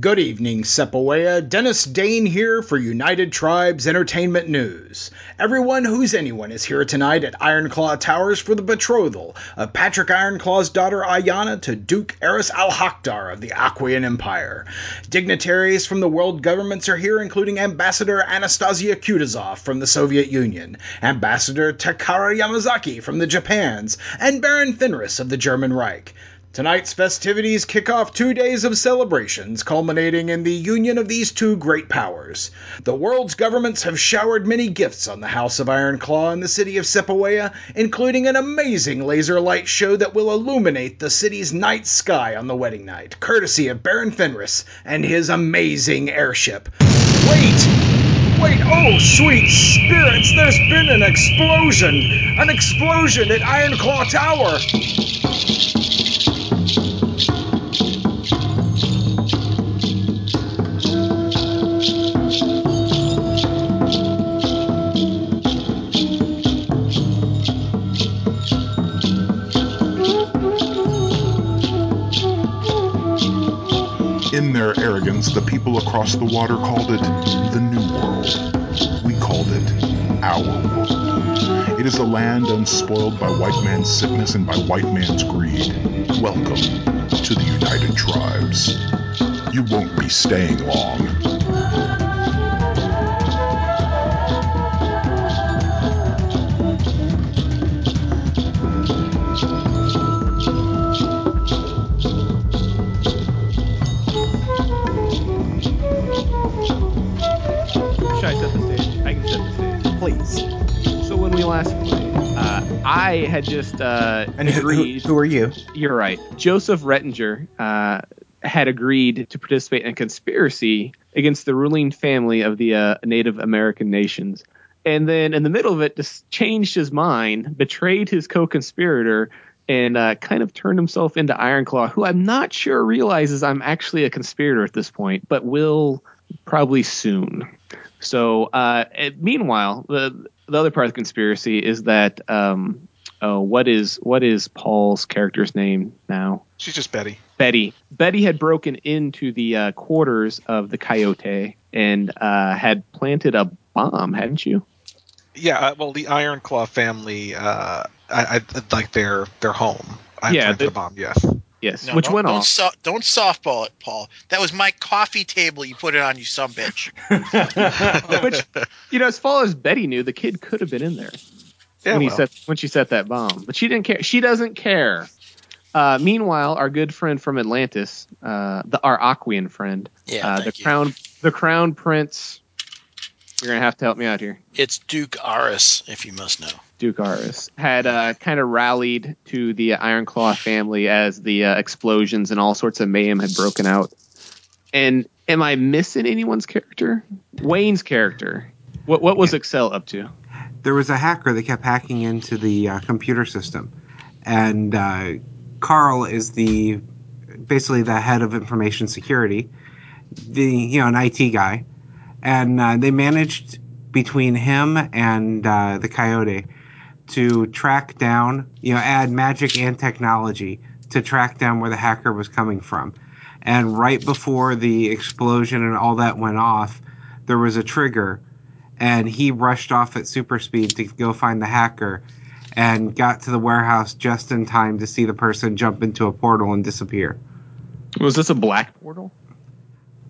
Good evening, Sepulwea. Dennis Dane here for United Tribes Entertainment News. Everyone who's anyone is here tonight at Ironclaw Towers for the betrothal of Patrick Ironclaw's daughter Ayana to Duke Eris Al Hakdar of the Aquian Empire. Dignitaries from the world governments are here, including Ambassador Anastasia Kutuzov from the Soviet Union, Ambassador Takara Yamazaki from the Japans, and Baron Fenris of the German Reich. Tonight's festivities kick off two days of celebrations, culminating in the union of these two great powers. The world's governments have showered many gifts on the House of Ironclaw in the city of Sepulwea, including an amazing laser light show that will illuminate the city's night sky on the wedding night, courtesy of Baron Fenris and his amazing airship. Wait! Wait, oh, sweet spirits, there's been an explosion! An explosion at Ironclaw Tower! In their arrogance, the people across the water called it the New World. We called it It is a land unspoiled by white man's sickness and by white man's greed. Welcome to the United Tribes. You won't be staying long. I had just uh, And who, who, agreed. who are you? You're right. Joseph Rettinger uh, had agreed to participate in a conspiracy against the ruling family of the uh, Native American nations. And then in the middle of it, just changed his mind, betrayed his co conspirator, and uh, kind of turned himself into Ironclaw, who I'm not sure realizes I'm actually a conspirator at this point, but will probably soon. So, uh, meanwhile, the the other part of the conspiracy is that um, oh, what is what is Paul's character's name now? She's just Betty. Betty. Betty had broken into the uh, quarters of the Coyote and uh, had planted a bomb, hadn't you? Yeah, uh, well, the Iron Claw family, uh, I, I like their their home. I Yeah, planted the- the bomb. Yes. Yes, No, which don't, went don't off. So, don't softball it, Paul. That was my coffee table. You put it on, you some bitch. which, you know, as far as Betty knew, the kid could have been in there. Yeah. when he well, set when she set that bomb. But she didn't care. She doesn't care. Uh, meanwhile, our good friend from Atlantis, uh, the our Aquian friend, Yeah, uh, the you. crown the crown prince. You're gonna have to help me out here. It's Duke Aris, if you must know. Duke Aris had uh, kind of rallied to the Iron Claw family as the uh, explosions and all sorts of mayhem had broken out. And am I missing anyone's character? Wayne's character. What what was Excel up to? There was a hacker that kept hacking into the uh, computer system, and uh, Carl is the basically the head of information security, the you know an IT guy, and uh, they managed between him and uh, the Coyote to track down you know add magic and technology to track down where the hacker was coming from, and right before the explosion and all that went off, there was a trigger and he rushed off at super speed to go find the hacker and got to the warehouse just in time to see the person jump into a portal and disappear. Was this a black portal?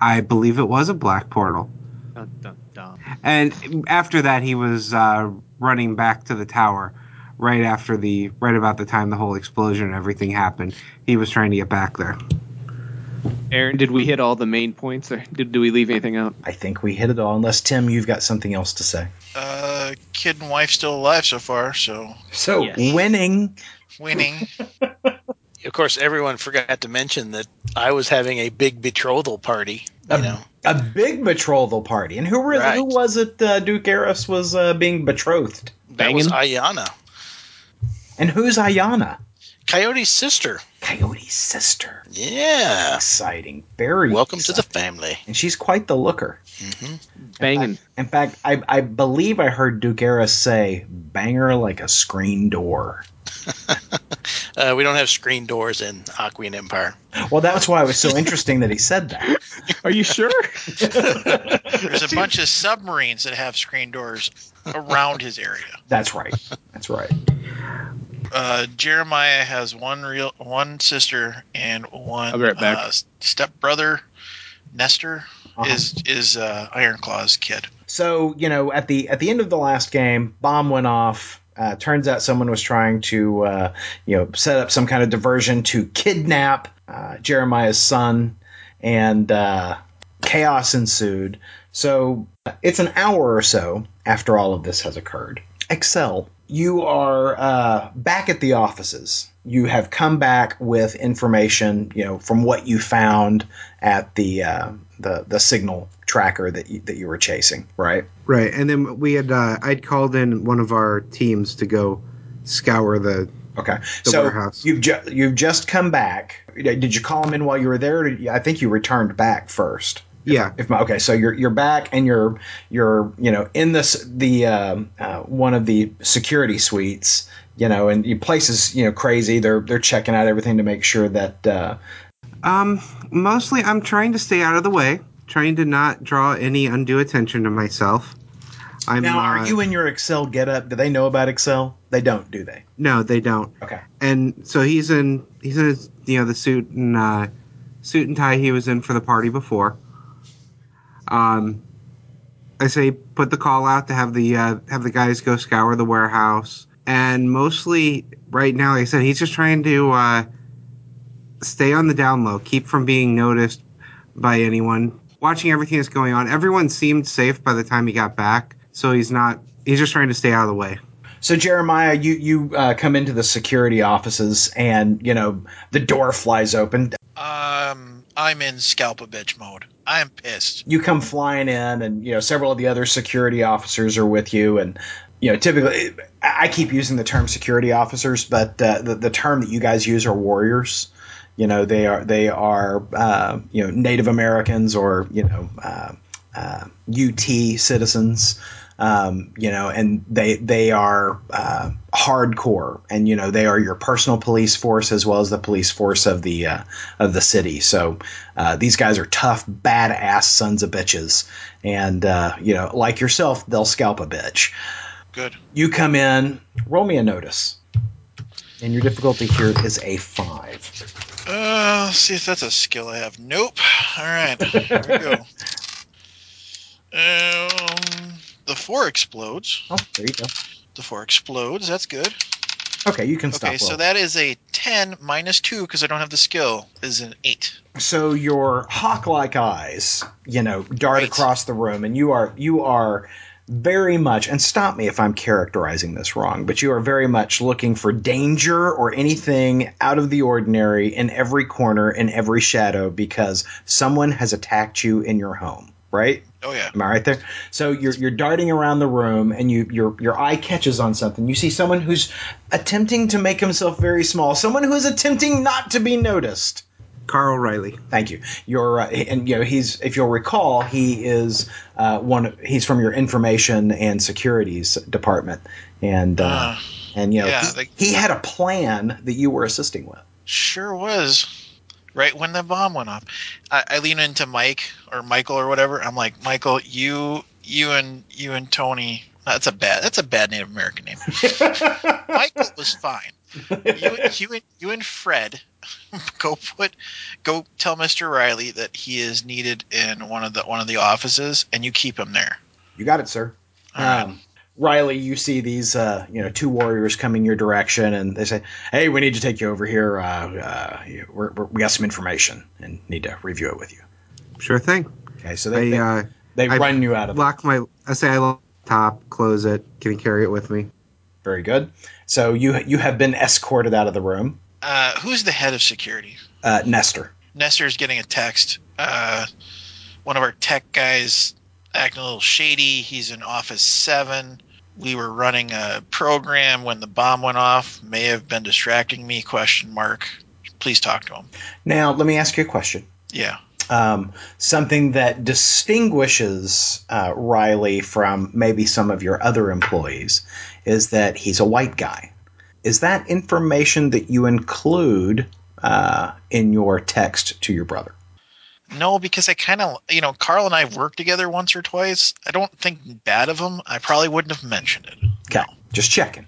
I believe it was a black portal. Dun, dun, dun. And after that, he was uh, running back to the tower right after the right about the time the whole explosion and everything happened. He was trying to get back there. Aaron, did we hit all the main points, or did, do we leave anything out? I think we hit it all, unless Tim, you've got something else to say. Uh, kid and wife still alive so far, so So, Yes. winning. winning. Of course, everyone forgot to mention that I was having a big betrothal party. You Um, know, A big betrothal party. And who, were, Right. who was it uh, Duke Eris was uh, being betrothed? that was Ayana, And who's Ayana? Coyote's sister. Coyote's sister. Yeah. Exciting. Very Welcome to the family. And she's quite the looker. hmm Banging. In fact, I, I believe I heard Duke Eris say, banger like a screen door. Uh, we don't have screen doors in Aquian Empire. Well, that's why it was so interesting that he said that. Are you sure? There's a bunch of submarines that have screen doors around his area. That's right. That's right. Uh, Jeremiah has one real one sister and one I'll be right back. uh, step brother. Nestor Uh-huh. is is uh, Ironclaw's kid. So you know, at the at the end of the last game, bomb went off. Uh, turns out someone was trying to uh, you know set up some kind of diversion to kidnap uh, Jeremiah's son, and uh, chaos ensued. So it's an hour or so after all of this has occurred. Excel, you are uh, back at the offices. You have come back with information, you know, from what you found at the uh, the the signal tracker that you, that you were chasing, right? Right, and then we had uh, I'd called in one of our teams to go scour the. Okay. The so warehouse. you've ju- you've just come back. Did you call them in while you were there? You, I think you returned back first. Yeah, If my, okay, so you're you're back and you're you're you know in this the um, uh, one of the security suites, you know, and your place is you know crazy. They're they're checking out everything to make sure that uh, Um, mostly I'm trying to stay out of the way, trying to not draw any undue attention to myself. I'm now uh, are you in your Excel getup? Do they know about Excel? They don't, do they? No, they don't. Okay. And so he's in he's in his, you know the suit and uh, suit and tie he was in for the party before. Um, I say put the call out to have the uh, have the guys go scour the warehouse, and mostly right now, like I said, he's just trying to uh, stay on the down low, keep from being noticed by anyone. Watching everything that's going on, everyone seemed safe by the time he got back, so he's not. He's just trying to stay out of the way. So Jeremiah, you you uh, come into the security offices, and you know the door flies open. I'm in scalp a bitch mode. I'm pissed. you come flying in and you know several of the other security officers are with you and you know typically i keep using the term security officers but uh, the, the term that you guys use are warriors you know they are they are uh, you know native americans or you know uh, uh, ut citizens um, you know and they they are uh, hardcore and you know they are your personal police force as well as the police force of the uh, of the city so uh, these guys are tough badass sons of bitches and uh, you know like yourself they'll scalp a bitch Good. you come in roll me a notice and your difficulty here is a five Uh, see if that's a skill I have. Nope. All right, here we go. Um, the four explodes. oh there you go The four explodes. That's good. okay you can stop Okay, so that is a ten minus two because I don't have the skill. Is an eight. so your hawk-like eyes, you know, dart Right. across the room, and you are you are very much. And stop me if I'm characterizing this wrong, but you are very much looking for danger or anything out of the ordinary in every corner, in every shadow, because someone has attacked you in your home. Right? Oh yeah. Am I right there? So you're you're darting around the room, and you your your eye catches on something. You see someone who's attempting to make himself very small. Someone who is attempting not to be noticed. Carl Riley. Thank you. You're uh, and you know he's if you'll recall he is uh, one he's from your information and securities department and uh, Uh, and you know yeah, he, they- he had a plan that you were assisting with. Sure was. Right when the bomb went off, I, I lean into Mike or Michael or whatever. I'm like, Michael, you, you and you and Tony. That's a bad. That's a bad Native American name. Michael was fine. You, you, and, you and Fred, go put, go tell Mister Riley that he is needed in one of the one of the offices, and you keep him there. You got it, sir. All right. Um, Riley, you see these, uh, you know, two warriors coming your direction, and they say, "Hey, we need to take you over here. Uh, uh, we're, we're, we got some information and need to review it with you." Sure thing. Okay, so they I uh, they, they I run you out of. lock my. I say I lock top, close it. Can you carry it with me? Very good. So you you have been escorted out of the room. Uh, who's the head of security? Uh, Nestor. Nestor's getting a text. Uh, one of our tech guys acting a little shady. He's in Office 7. We were running a program when the bomb went off. May have been distracting me, question mark. Please talk to him. Now, let me ask you a question. Yeah. Um, something that distinguishes uh, Riley from maybe some of your other employees is that he's a white guy. is that information that you include uh, in your text to your brother? No, because I kind of, you know, Carl and I have worked together once or twice. I don't think bad of him. I probably wouldn't have mentioned it. Okay, just checking.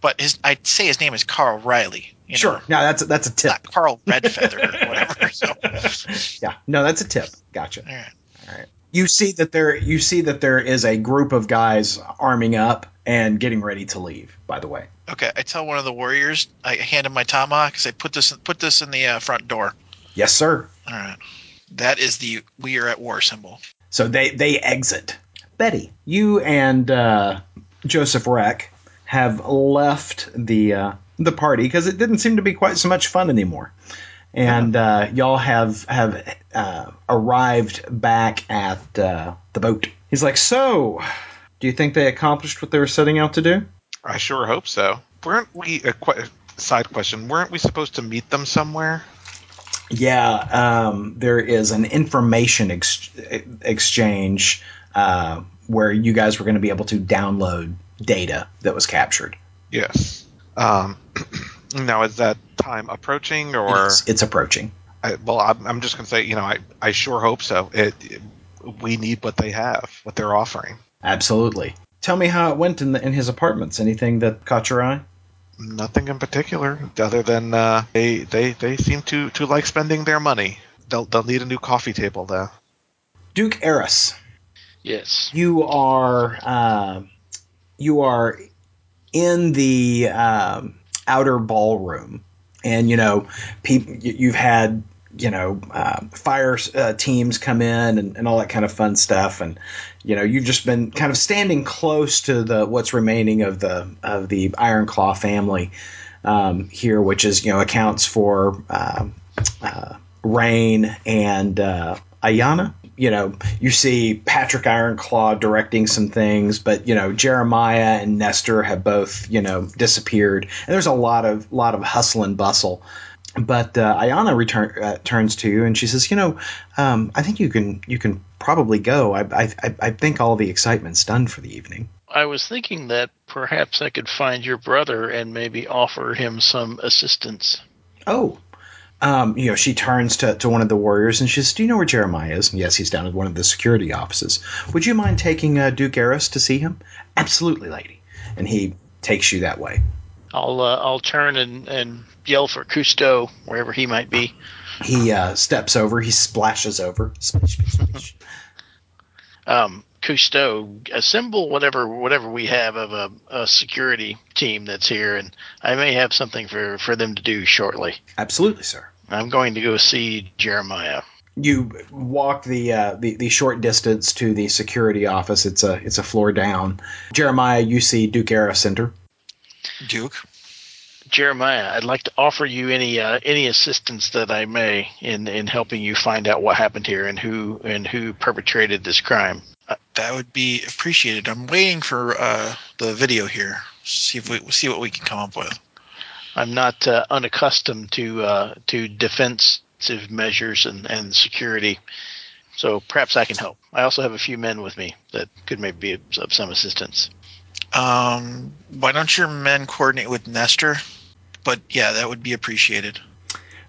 But his, I'd say his name is Carl Riley. Sure. Know, No, that's that's a tip. not Carl Redfeather or whatever. So, Yeah. No, that's a tip. Gotcha. all right. All right. You see that there you see that there is a group of guys arming up and getting ready to leave. By the way. Okay, I tell one of the warriors. I hand him my tomahawk. I say, "Put this, put this in the uh, front door." Yes, sir. All right. That is the "We are at war" symbol. So they they exit. Betty, you and uh, Joseph Reck have left the uh, the party because it didn't seem to be quite so much fun anymore, and uh, y'all have have uh, arrived back at uh, the boat. He's like, so. Do you think they accomplished what they were setting out to do? I sure hope so. Weren't we a qu- side question? Weren't we supposed to meet them somewhere? Yeah, um, there is an information ex- exchange uh, where you guys were going to be able to download data that was captured. Yes. Um, now is that time approaching, or it's, it's approaching. I, well, I'm, I'm just gonna say, you know, I, I sure hope so. It, we need what they have, what they're offering. Absolutely. Tell me how it went in, the, in his apartments. Anything that caught your eye? Nothing in particular, other than uh, they they they seem to to like spending their money. They'll they'll need a new coffee table though. Duke Eris, Yes. you are uh, you are in the um, outer ballroom, and you know, people you've had you know uh, fire uh, teams come in and, and all that kind of fun stuff, and you know you've just been kind of standing close to the what's remaining of the of the Iron Claw family um, here, which is you know accounts for uh, uh, Rain and uh, Ayana. You know, you see Patrick Ironclaw directing some things, but you know Jeremiah and Nestor have both you know disappeared, and there's a lot of lot of hustle and bustle. But uh, Ayana return, uh, turns to you and she says, "You know, um, I think you can you can probably go. I, I I I think all the excitement's done for the evening." I was thinking that perhaps I could find your brother and maybe offer him some assistance. Oh. Um, you know, she turns to, to one of the warriors and she says, Do you know where Jeremiah is? And yes, he's down at one of the security offices. Would you mind taking uh, Duke Eris to see him? Absolutely, lady. And he takes you that way. I'll uh, I'll turn and, and yell for Cousteau wherever he might be. He uh, steps over, he splashes over. Splish, splish, splish. Um, Cousteau, assemble whatever whatever we have of a, a security team that's here, and I may have something for, for them to do shortly. Absolutely, sir. I'm going to go see Jeremiah. You walk the, uh, the the short distance to the security office. It's a it's a floor down. Jeremiah, you see Duke Eris enter. Duke. Jeremiah, I'd like to offer you any uh, any assistance that I may in in helping you find out what happened here and who and who perpetrated this crime. That would be appreciated. I'm waiting for uh, the video here. See if we see what we can come up with. I'm not uh, unaccustomed to uh, to defensive measures and, and security, so perhaps I can help. I also have a few men with me that could maybe be of, of some assistance. Um, why don't your men coordinate with Nestor? But yeah, that would be appreciated.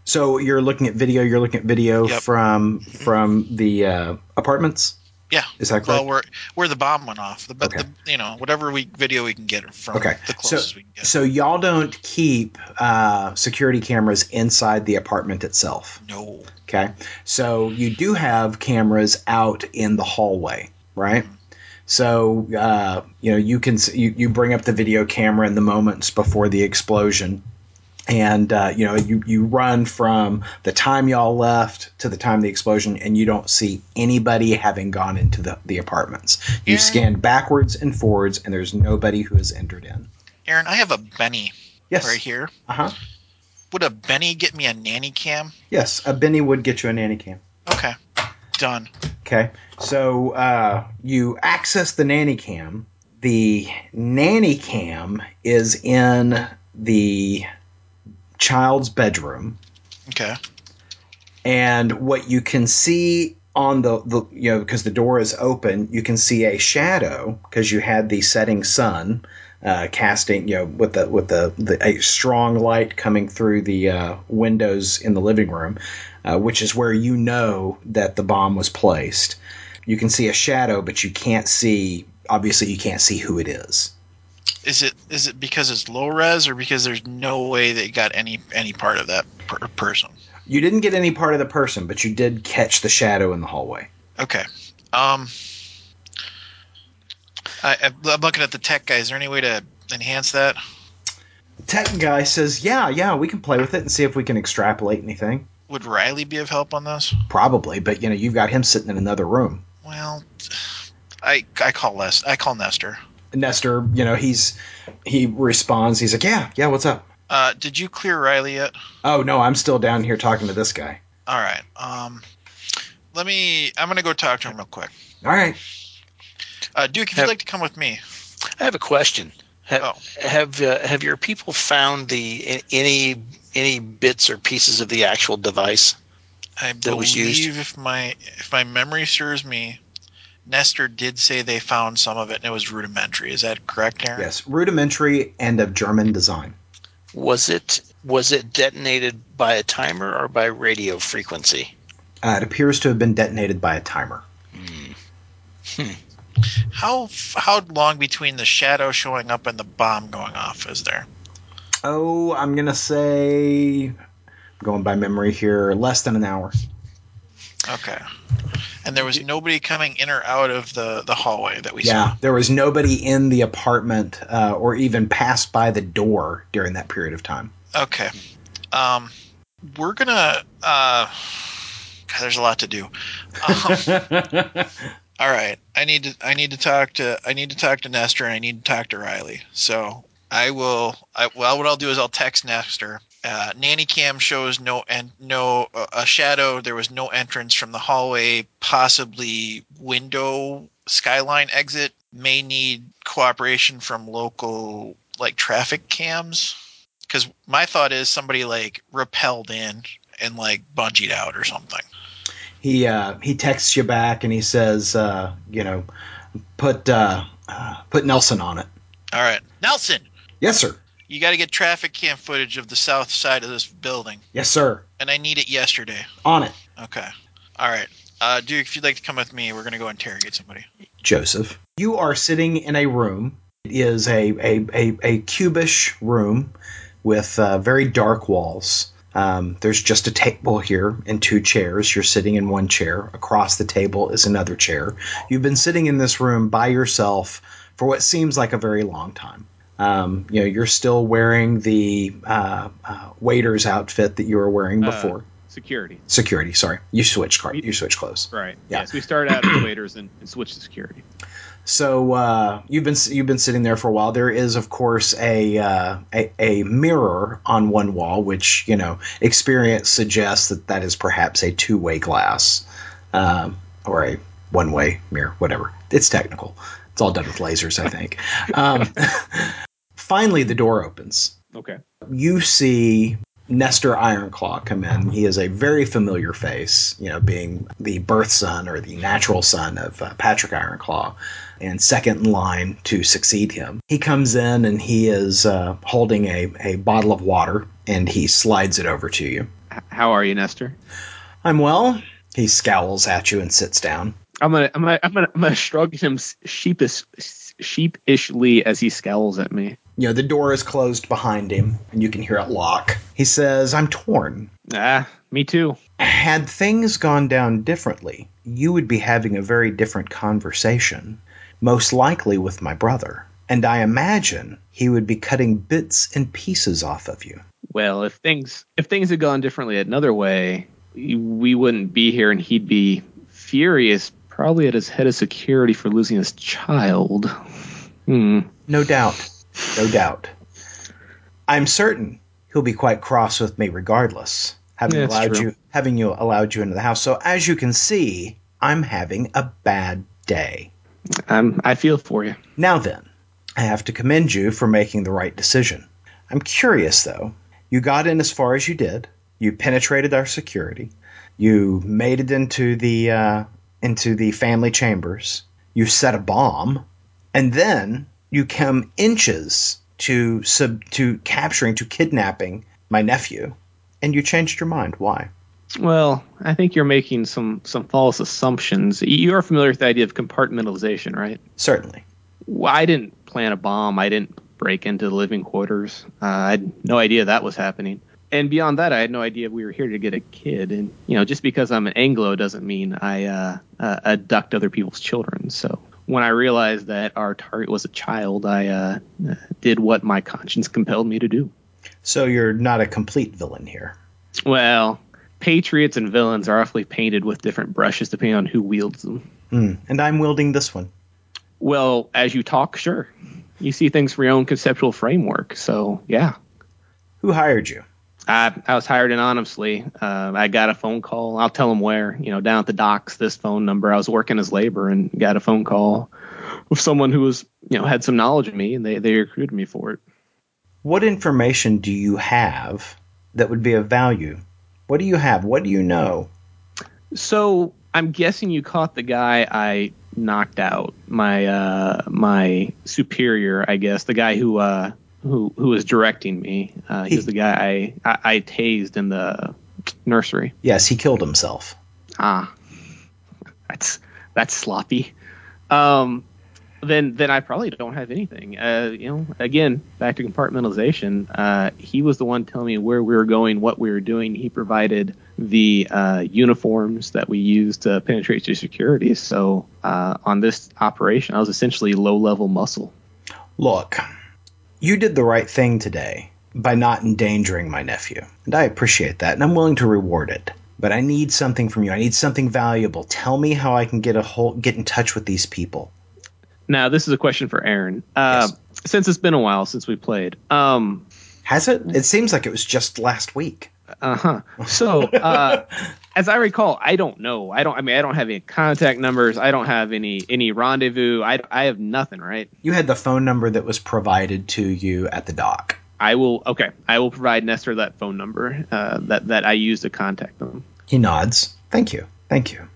So you're looking at video. You're looking at video Yep. from from the uh, apartments. Yeah. Is that correct? Well, where where the bomb went off, the, but Okay. the you know whatever we video we can get from Okay. the So- we can get. So y'all don't keep uh, security cameras inside the apartment itself. no. Okay. So you do have cameras out in the hallway, right? So uh, you know you can you, you bring up the video camera in the moments before the explosion, and uh, you know you you run from the time y'all left to the time of the explosion, and you don't see anybody having gone into the, the apartments. You scan backwards and forwards, and there's nobody who has entered in. Aaron, I have a Benny Yes. right here. Uh huh. Would a Benny get me a nanny cam? Yes, a Benny would get you a nanny cam. Okay. Done. Okay, so uh, you access the nanny cam. The nanny cam is in the child's bedroom, Okay. and what you can see on the, the you know because the door is open, you can see a shadow because you had the setting sun uh, casting, you know, with the with the, the a strong light coming through the uh, windows in the living room, uh, which is where you know that the bomb was placed. You can see a shadow, but you can't see. Obviously, you can't see who it is. Is it is it because it's low res or because there's no way they got any any part of that per- person? You didn't get any part of the person, but you did catch the shadow in the hallway. Okay. Um. I, I'm looking at the tech guy. Is there any way to enhance that? Tech guy says, "Yeah, yeah, we can play with it and see if we can extrapolate anything." Would Riley be of help on this? Probably, but you know, you've got him sitting in another room. Well, I I call Les. I call Nestor. Nestor, you know, he's he responds. He's like, "Yeah, yeah, what's up?" Uh, did you clear Riley yet? Oh no, I'm still down here talking to this guy. All right. Um, let me. I'm gonna go talk to him real quick. All right. Uh, Duke, if Have- you'd like to come with me. I have a question. Have Oh. have, uh, have your people found the any any bits or pieces of the actual device? I that was used? if my if my memory serves me, Nestor did say they found some of it and it was rudimentary. Is that correct, Aaron? Yes, rudimentary and of German design. Was it was it detonated by a timer or by radio frequency? Uh, it appears to have been detonated by a timer. How how long between the shadow showing up and the bomb going off is there? Oh, I'm gonna say, going by memory here, less than an hour. Okay. And there was nobody coming in or out of the the hallway that we Yeah, saw. there was nobody in the apartment uh, or even passed by the door during that period of time. Okay. Um, we're gonna. Uh, God, there's a lot to do. Um, all right, I need to. I need to talk to. I need to talk to Nestor, and I need to talk to Riley. So I will. I, well, what I'll do is I'll text Nestor. Uh, nanny cam shows no and no uh, a shadow. There was no entrance from the hallway. Possibly window skyline exit. May need cooperation from local like traffic cams because my thought is somebody like repelled in and like bungeed out or something. he uh, he texts you back and he says, uh, you know, put uh, uh, put Nelson on it. All right, Nelson, Yes, sir. You got to get traffic cam footage of the south side of this building, Yes, sir. and I need it yesterday. On it, Okay. All right, uh, Duke, if you'd like to come with me, we're gonna go interrogate somebody. Joseph. You are sitting in a room. It is a a, a, a cubish room with uh, very dark walls. Um, there's just a table here and two chairs. You're sitting in one chair. Across the table is another chair. You've been sitting in this room by yourself for what seems like a very long time. Um, you know, you're still wearing the uh, uh, waiter's outfit that you were wearing Uh, before. Security. Security, sorry. You switch car- you switched clothes. Right. Yeah. Yes, we started out as waiters and, and switched to security. So uh, you've been you've been sitting there for a while. There is, of course, a, uh, a a mirror on one wall, which you know experience suggests that that is perhaps a two way glass um, or a one way mirror, whatever. It's technical. It's all done with lasers, I think. Um, finally, the door opens. Okay. You see Nestor Ironclaw come in. He is a very familiar face, you know, being the birth son or the natural son of uh, Patrick Ironclaw and second in line to succeed him. He comes in and he is uh, holding a, a bottle of water and he slides it over to you. How are you, Nestor? I'm well. He scowls at you and sits down. I'm gonna, I'm gonna, I'm gonna, I'm gonna shrug him sheepish, sheepishly as he scowls at me. You know, the door is closed behind him and you can hear it lock. He says, I'm torn. Ah, me too. Had things gone down differently, you would be having a very different conversation, most likely with my brother. And I imagine he would be cutting bits and pieces off of you. Well, if things, if things had gone differently another way, we wouldn't be here, and he'd be furious, probably at his head of security for losing his child. Hmm. No doubt. No doubt. I'm certain he'll be quite cross with me regardless, having Yeah, allowed true. you having you allowed you into the house. So as you can see, I'm having a bad day. I'm, I feel for you. Now then, I have to commend you for making the right decision. I'm curious though. You got in as far as you did. You penetrated our security. You made it into the uh, into the family chambers. You set a bomb, and then you come inches to sub to capturing to kidnapping my nephew, and you changed your mind. Why? Well, I think you're making some some false assumptions. You are familiar with the idea of compartmentalization, right? Certainly. Well, I didn't plant a bomb. I didn't break into the living quarters. Uh, I had no idea that was happening. And beyond that, I had no idea we were here to get a kid. And you know, just because I'm an Anglo doesn't mean I uh, uh, abduct other people's children. So when I realized that our target was a child, I uh, did what my conscience compelled me to do. So you're not a complete villain here. Well, patriots and villains are awfully painted with different brushes depending on who wields them. Hmm. And I'm wielding this one. Well, as you talk, sure. You see things from your own conceptual framework. So, yeah. Who hired you? I, I was hired anonymously. Uh, I got a phone call. I'll tell them where. You know, down at the docks, this phone number. I was working as labor and got a phone call with someone who was, you know, had some knowledge of me, and they they recruited me for it. What information do you have that would be of value? What do you have? What do you know? So I'm guessing you caught the guy I knocked out. My uh, my superior, I guess, the guy who uh, who who was directing me. Uh, he was the guy I, I I tased in the nursery. Yes, he killed himself. Ah, that's that's sloppy. Um, then then I probably don't have anything. Uh, you know, again, back to compartmentalization. Uh, he was the one telling me where we were going, what we were doing. He provided the uh, uniforms that we used to penetrate through security. So uh, on this operation, I was essentially low level muscle. Look, you did the right thing today by not endangering my nephew, and I appreciate that, and I'm willing to reward it. But I need something from you. I need something valuable. Tell me how I can get a whole, get in touch with these people. Now, this is a question for Aaron. Uh, Yes. Since it's been a while since we played, um, Has it? It seems like it was just last week. Uh huh. So, uh, as I recall, I don't know. I don't. I mean, I don't have any contact numbers. I don't have any any rendezvous. I I have nothing. Right. You had the phone number that was provided to you at the dock. I will. Okay. I will provide Nestor that phone number uh, that that I use to contact them. He nods. Thank you. Thank you.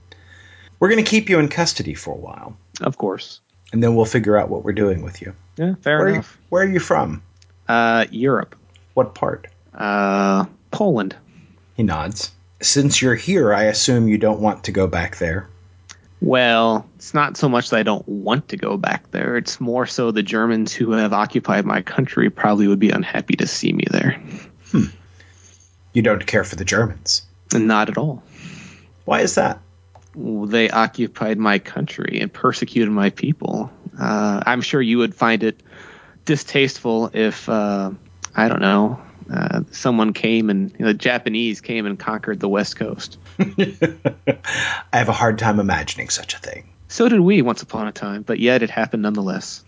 We're going to keep you in custody for a while, Of course. and then we'll figure out what we're doing with you. Yeah. Fair Where are you, enough. where are you from? Uh, Europe. What part? Uh, Poland. He nods. Since you're here, I assume you don't want to go back there. Well, it's not so much that I don't want to go back there. It's more so the Germans who have occupied my country probably would be unhappy to see me there. Hmm. You don't care for the Germans. Not at all. Why is that? they occupied my country and persecuted my people. Uh, I'm sure you would find it distasteful if uh, I don't know uh, someone came and you know, the Japanese came and conquered the West Coast. I have a hard time imagining such a thing. So did we once upon a time, but yet it happened nonetheless.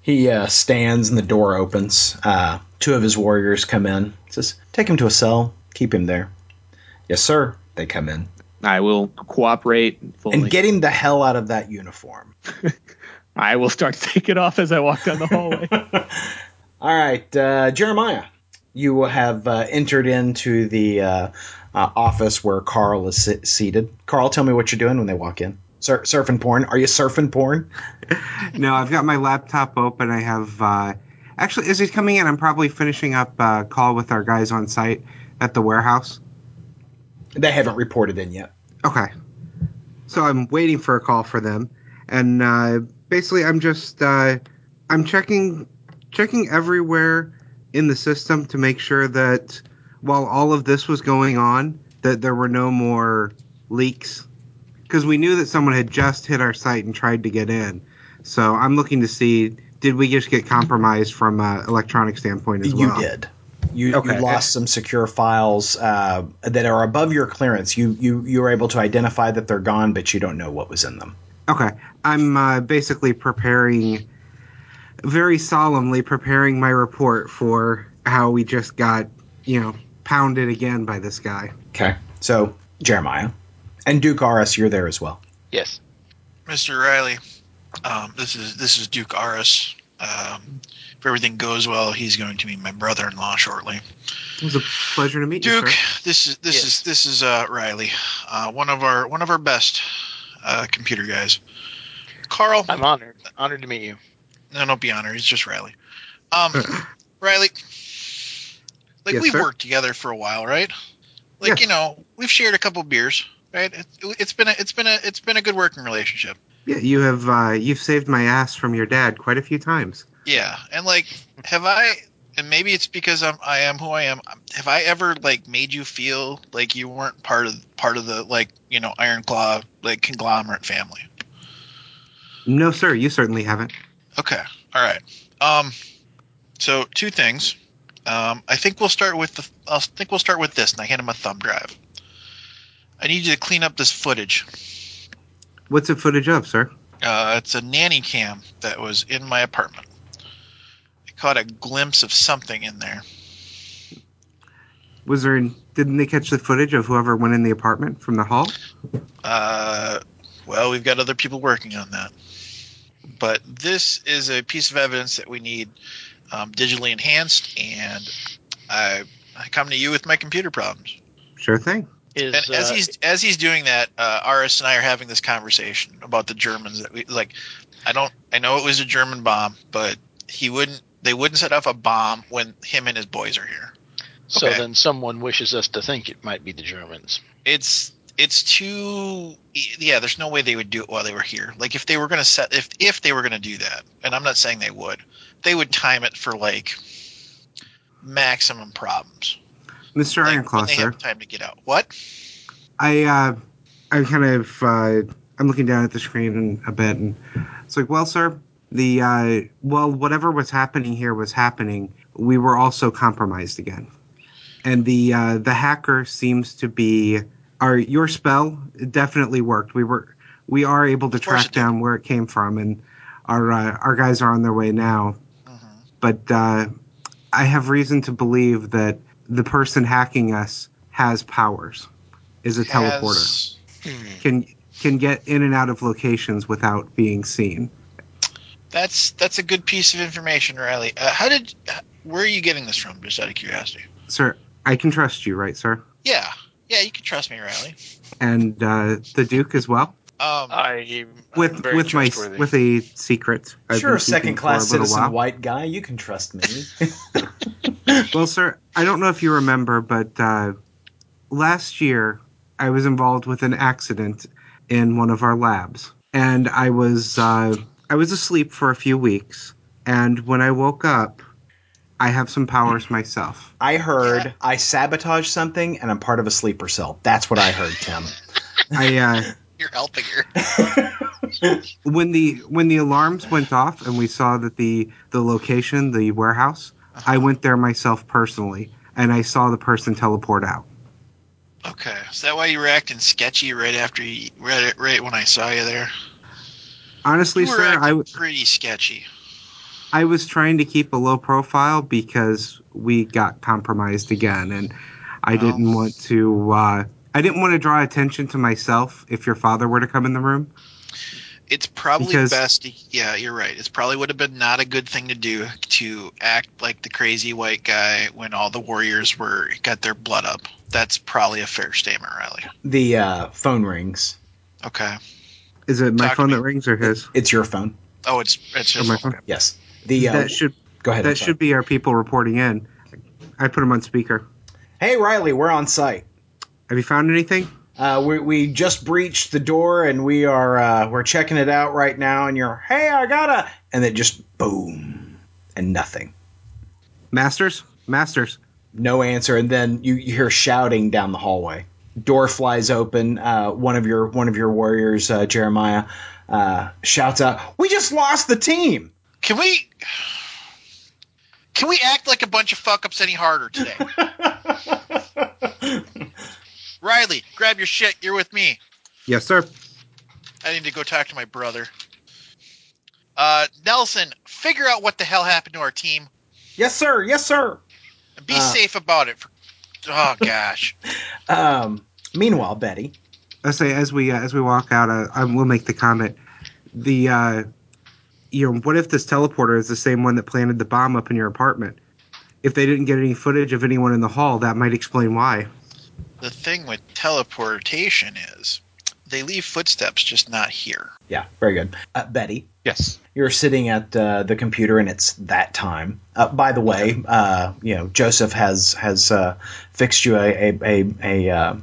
He uh, stands and the door opens. Uh, two of his warriors come in. Says, "Take him to a cell. Keep him there." Yes, sir. They come in I will cooperate fully. and get him the hell out of that uniform. I will start to take it off as I walk down the hallway. All right, uh, Jeremiah, you have uh, entered into the uh, uh, office where Carl is sit- seated. Carl, tell me what you're doing when they walk in. Sur- surfing porn? Are you surfing porn? No, I've got my laptop open. I have uh, actually, as he's coming in, I'm probably finishing up a call with our guys on site at the warehouse. They haven't reported in yet. Okay, so I'm waiting for a call for them, and uh, basically, I'm just uh, I'm checking checking everywhere in the system to make sure that while all of this was going on, that there were no more leaks because we knew that someone had just hit our site and tried to get in. So I'm looking to see did we just get compromised from an electronic standpoint as You well? did. You, Okay. you lost some secure files uh, that are above your clearance. You, you you were able to identify that they're gone, but you don't know what was in them. Okay, I'm uh, basically preparing, very solemnly preparing my report for how we just got, you know, pounded again by this guy. Okay. So Jeremiah and Duke Aris, you're there as well. Yes. Mr. Riley, um, this is this is Duke Aris. Um, if everything goes well, he's going to be my brother-in-law shortly. It was a pleasure to meet you, Duke, this is this Yes. is this is uh, Riley, uh, one of our one of our best uh, computer guys. Carl, I'm honored. Honored to meet you. No, don't be honored. It's just Riley. Um, Riley, like Yes, we've sir? worked together for a while, right? Like Yes. you know, we've shared a couple beers, right? It, it's been a, it's been a, it's been a good working relationship. Yeah, you have uh, you've saved my ass from your dad quite a few times. Yeah, and like, have I? And maybe it's because I'm I am who I am. Have I ever like made you feel like you weren't part of part of the like you know Iron Claw like conglomerate family? No, sir, you certainly haven't. Okay. All right. Um, so two things. Um, I think we'll start with the. I think we'll start with this, and I hand him a thumb drive. I need you to clean up this footage. What's the footage of, sir? Uh, it's a nanny cam that was in my apartment. I caught a glimpse of something in there. Was there? Didn't they catch the footage of whoever went in the apartment from the hall? Uh, well, we've got other people working on that. But this is a piece of evidence that we need um, digitally enhanced, and I, I come to you with my computer problems. Sure thing. Is And as uh, he's as he's doing that, uh, Aris and I are having this conversation about the Germans. That we like. I don't. I know it was a German bomb, but he wouldn't. They wouldn't set off a bomb when him and his boys are here. so okay. then someone wishes us to think it might be the Germans. It's it's too. Yeah, there's no way they would do it while they were here. Like if they were gonna set if if they were gonna do that, and I'm not saying they would, they would time it for like maximum problems. Mr. Like, Ironclaw, they sir. have time to get out. What? I uh, I kind of uh, I'm looking down at the screen and a bit, and it's like, well, sir, the uh, well, whatever was happening here was happening. We were also compromised again, and the uh, the hacker seems to be our your spell definitely worked. We were we are able to track down where it came from, and our uh, our guys are on their way now. Mhm. But uh, I have reason to believe that the person hacking us has powers. Is a teleporter Has- can can get in and out of locations without being seen. That's that's a good piece of information, Riley. Uh, how did? Where are you getting this from? Just out of curiosity. Sir, I can trust you, right, sir? Yeah, yeah, you can trust me, Riley. And uh, the Duke as well, Um, I with very with my with a secret. I've sure, been second class for a citizen while. white guy, you can trust me. Well, sir, I don't know if you remember, but uh, last year I was involved with an accident in one of our labs, and I was uh, I was asleep for a few weeks, and when I woke up, I have some powers myself. I heard I sabotaged something and I'm part of a sleeper cell. That's what I heard, Tim. I uh, you're helping her. when the when the alarms went off and we saw that the the location, the warehouse, I went there myself personally, and I saw the person teleport out. Okay, is that why you were acting sketchy right after you right right when I saw you there? Honestly, you were sir, acting I, w- pretty sketchy. I was trying to keep a low profile because we got compromised again, and I Well. didn't want to. Uh, I didn't want to draw attention to myself if your father were to come in the room. It's probably Because- best. To, yeah, you're right. It's probably would have been not a good thing to do to act like the crazy white guy when all the warriors were got their blood up. That's probably a fair statement, Riley. the uh, phone rings. Okay. Is it my Talk phone that rings or his? It's your phone. Oh, it's it's Or his my phone. phone? Yes. The uh, that should go ahead. That should be our people reporting in. I put them on speaker. Hey Riley, we're on site. Have you found anything? Uh, we, we just breached the door and we are uh, we're checking it out right now. And you're hey, I gotta, and then just boom and nothing, Masters, masters. no answer. And then you, you hear shouting down the hallway. Door flies open. Uh, one of your one of your warriors, uh, Jeremiah, uh, shouts out, "We just lost the team." Can we? Can we act like a bunch of fuck ups any harder today? Riley, grab your shit. You're with me. Yes, sir. I need to go talk to my brother. Uh, Nelson, figure out what the hell happened to our team yes, sir. Yes, sir. and be Uh. safe about it. For, oh gosh. Um, meanwhile, Betty. I say as we uh, as we walk out, uh, I will make the comment. The uh, you know, what if this teleporter is the same one that planted the bomb up in your apartment? If they didn't get any footage of anyone in the hall, that might explain why. The thing with teleportation is they leave footsteps, just not here. Yeah, very good. Uh, Betty. Yes. You're sitting at uh, the computer, and it's that time. Uh, by the way, uh, you know Joseph has has uh, fixed you a a, a, a uh,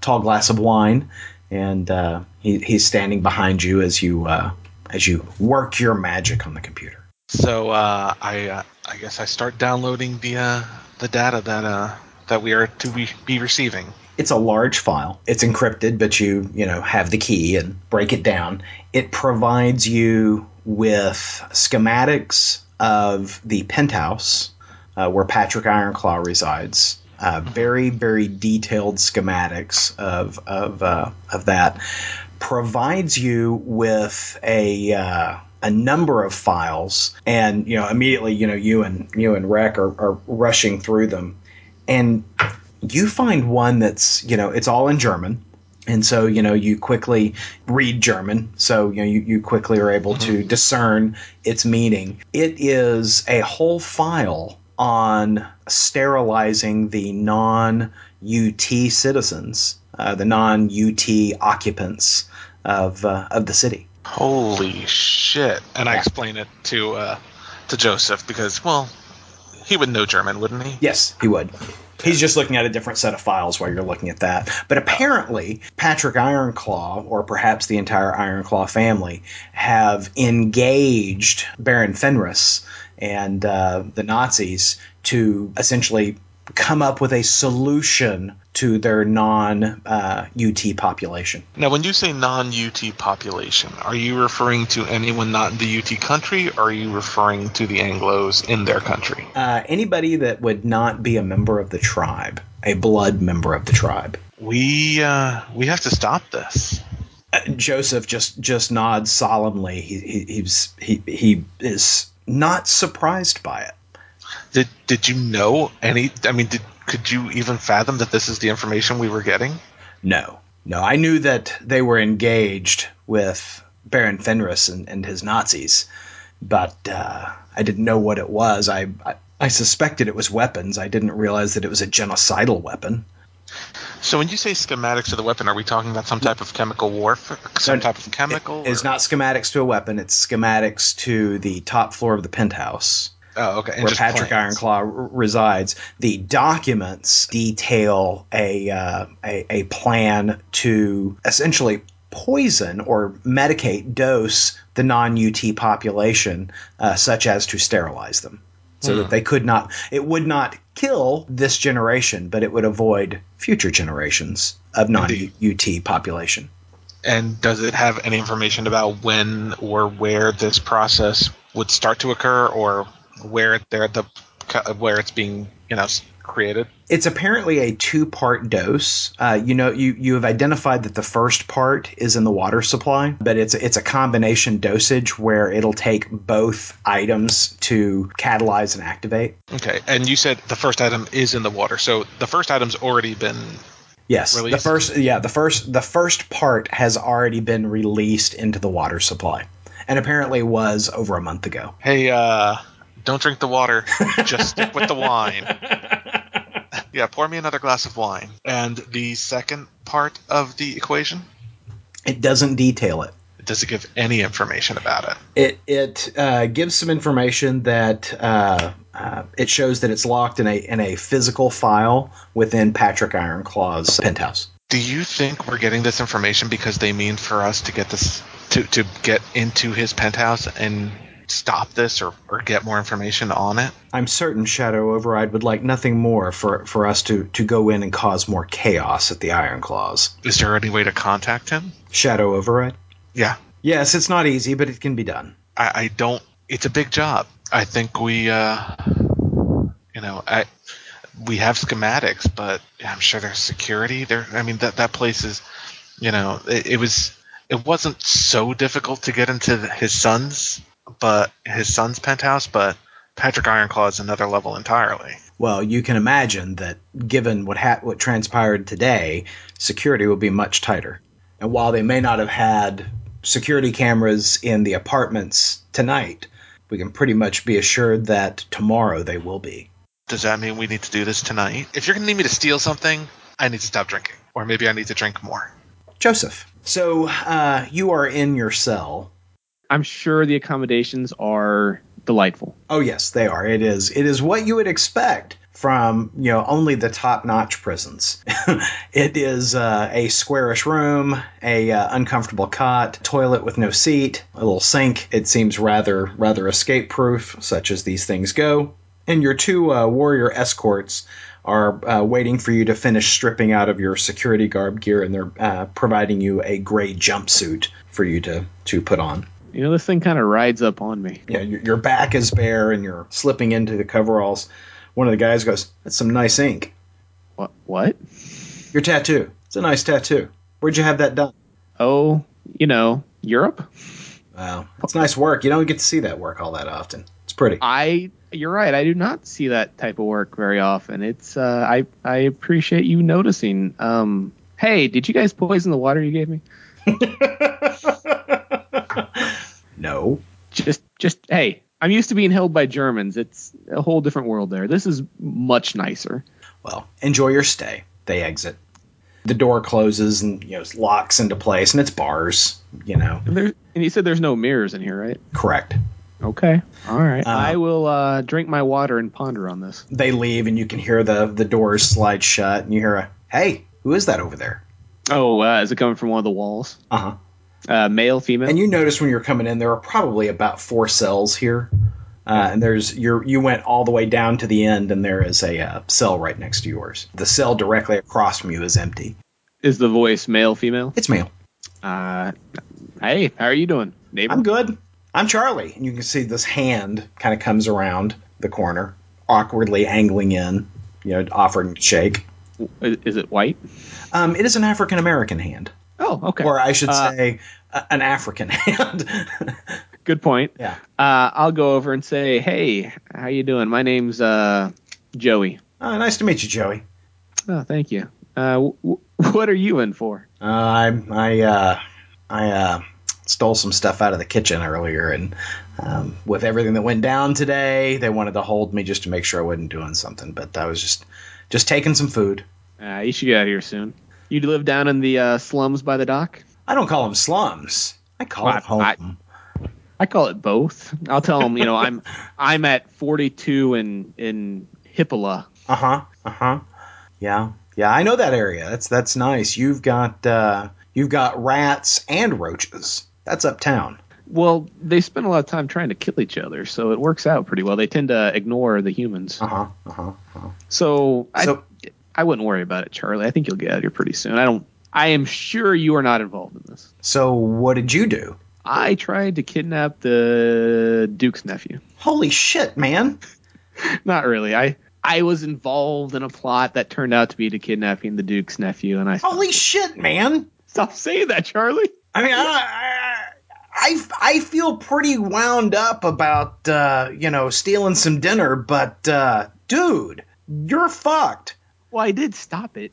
tall glass of wine, and uh, he, he's standing behind you as you uh, as you work your magic on the computer. So uh, I uh, I guess I start downloading the uh, the data that uh, that we are to be, be receiving. It's a large file. It's encrypted, but you you know have the key and break it down. It provides you with schematics of the penthouse uh, where Patrick Ironclaw resides. Uh, very very detailed schematics of of uh, of that. Provides you with a uh, a number of files, and you know immediately you know you and you and Rec are, are rushing through them, and you find one that's you know it's all in German. And so, you know, you quickly read German. So, you know, you, you quickly are able to discern its meaning. It is a whole file on sterilizing the non UT citizens, uh, the non UT occupants of, uh, of the city. Holy shit! And I explain it to uh, to Joseph because well, he would know German, wouldn't he? Yes, he would. He's just looking at a different set of files while you're looking at that. But apparently, Patrick Ironclaw, or perhaps the entire Ironclaw family, have engaged Baron Fenris and uh, the Nazis to essentially come up with a solution to their non uh, UT population. Now, when you say non-UT population, are you referring to anyone not in the UT country, or are you referring to the Anglos in their country? Uh, anybody that would not be a member of the tribe, a blood member of the tribe. We uh, we have to stop this. Uh, Joseph just just nods solemnly. He, he he's he he is not surprised by it. Did did you know any? I mean, did could you even fathom that this is the information we were getting? No, no. I knew that they were engaged with Baron Fenris and, and his Nazis, but uh, I didn't know what it was. I, I I suspected it was weapons. I didn't realize that it was a genocidal weapon. So when you say schematics of the weapon, are we talking about some type of chemical warfare? Some No, type of chemical? It's or- not schematics to a weapon. It's schematics to the top floor of the penthouse. Oh, okay. And where Patrick plans. Ironclaw r- resides. The documents detail a, uh, a a plan to essentially poison or medicate dose the non UT population, uh, such as to sterilize them, so that they could not. It would not kill this generation, but it would avoid future generations of non UT population. And does it have any information about when or where this process would start to occur, or where it, there the where it's being you know created? It's apparently a two-part dose. Uh, you know, you you have identified that the first part is in the water supply, but it's it's a combination dosage where it'll take both items to catalyze and activate. Okay. And you said the first item is in the water, so the first item's already been. Yes, Released? the first yeah the first the first part has already been released into the water supply, and apparently was over a month ago. Hey, uh, don't drink the water. Just stick with the wine. Yeah, pour me another glass of wine. And the second part of the equation, It doesn't detail it. It doesn't give any information about it? It it uh, gives some information that uh, uh, it shows that it's locked in a in a physical file within Patrick Ironclaw's penthouse. Do you think we're getting this information because they mean for us to get this to, to get into his penthouse and stop this or, or get more information on it? I'm certain Shadow Override would like nothing more for, for us to, to go in and cause more chaos at the Iron Claws. Is there any way to contact him? Shadow Override? Yeah. Yes, it's not easy, but it can be done. I, I don't it's a big job. I think we uh you know, I we have schematics, but I'm sure there's security there. I mean that that place is you know, it, it was it wasn't so difficult to get into his son's but his son's penthouse, but Patrick Ironclaw is another level entirely. Well, you can imagine that given what ha- what transpired today, security will be much tighter. And while they may not have had security cameras in the apartments tonight, we can pretty much be assured that tomorrow they will be. Does that mean we need to do this tonight? If you're gonna need me to steal something, I need to stop drinking, or maybe I need to drink more. Joseph. So uh, you are in your cell, I'm sure the accommodations are delightful. Oh yes, they are. It is. It is what you would expect from you know only the top-notch prisons. it is uh, a squarish room, a uh, uncomfortable cot, toilet with no seat, a little sink. It seems rather rather escape-proof, such as these things go. And your two uh, warrior escorts are uh, waiting for you to finish stripping out of your security guard gear, and they're uh, providing you a gray jumpsuit for you to to put on. You know, this thing kind of rides up on me. Yeah, your, your back is bare, and you're slipping into the coveralls. One of the guys goes, "That's some nice ink." What? What? Your tattoo. It's a nice tattoo. Where'd you have that done? Oh, you know, Europe. Wow, it's nice work. You don't get to see that work all that often. It's pretty. I. You're right. I do not see that type of work very often. It's. Uh, I. I appreciate you noticing. Um. Hey, did you guys poison the water you gave me? no. Just. Just. Hey, I'm used to being held by Germans. It's a whole different world there. This is much nicer. Well, enjoy your stay. They exit. The door closes and you know locks into place, and it's bars. You know, And, there, and you said there's no mirrors in here, right? correct. Okay. All right. Uh, I will uh, drink my water and ponder on this. They leave, and you can hear the the doors slide shut, and you hear a "Hey, who is that over there?" Oh, uh, is it coming from one of the walls? Uh huh. Uh, male, female? And you notice when you're coming in, there are probably about four cells here. Uh, and there's you're you went all the way down to the end, and there is a uh, cell right next to yours. The cell directly across from you is empty. is the voice male, female? It's male. Uh, hey, how are you doing, neighbor? I'm good. I'm Charlie, and you can see this hand kind of comes around the corner, awkwardly angling in, you know, offering to shake. Is is it white? Um, it is an African American hand, Oh, okay. or I should Uh, say, an African hand. Good point. yeah. Uh, I'll go over and say, hey, how you doing? My name's uh, Joey. Oh, nice to meet you, Joey. Oh, thank you. Uh, w- w- what are you in for? Uh, I I uh, I uh, stole some stuff out of the kitchen earlier, and um, with everything that went down today, they wanted to hold me just to make sure I wasn't doing something. But I was just just taking some food. Uh, you should get out of here soon. You live down in the uh, slums by the dock? I don't call them slums. I call Well, it home. I- I call it both. I'll tell them, you know, I'm I'm at 42 in in Hippola. Uh huh. Uh huh. Yeah. Yeah. I know that area. That's that's nice. You've got uh, you've got rats and roaches. That's uptown. Well, they spend a lot of time trying to kill each other, so it works out pretty well. They tend to ignore the humans. Uh huh. Uh huh. So So I wouldn't worry about it, Charlie. I think you'll get out of here pretty soon. I don't. I am sure you are not involved in this. so what did you do? I tried to kidnap the Duke's nephew. Holy shit, man! Not really. I I was involved in a plot that turned out to be to kidnapping the Duke's nephew, and I Holy shit, man! stop saying that, Charlie. I mean, I, I, I feel pretty wound up about, uh, you know, stealing some dinner, but, uh, dude, you're fucked. Well, I did stop it.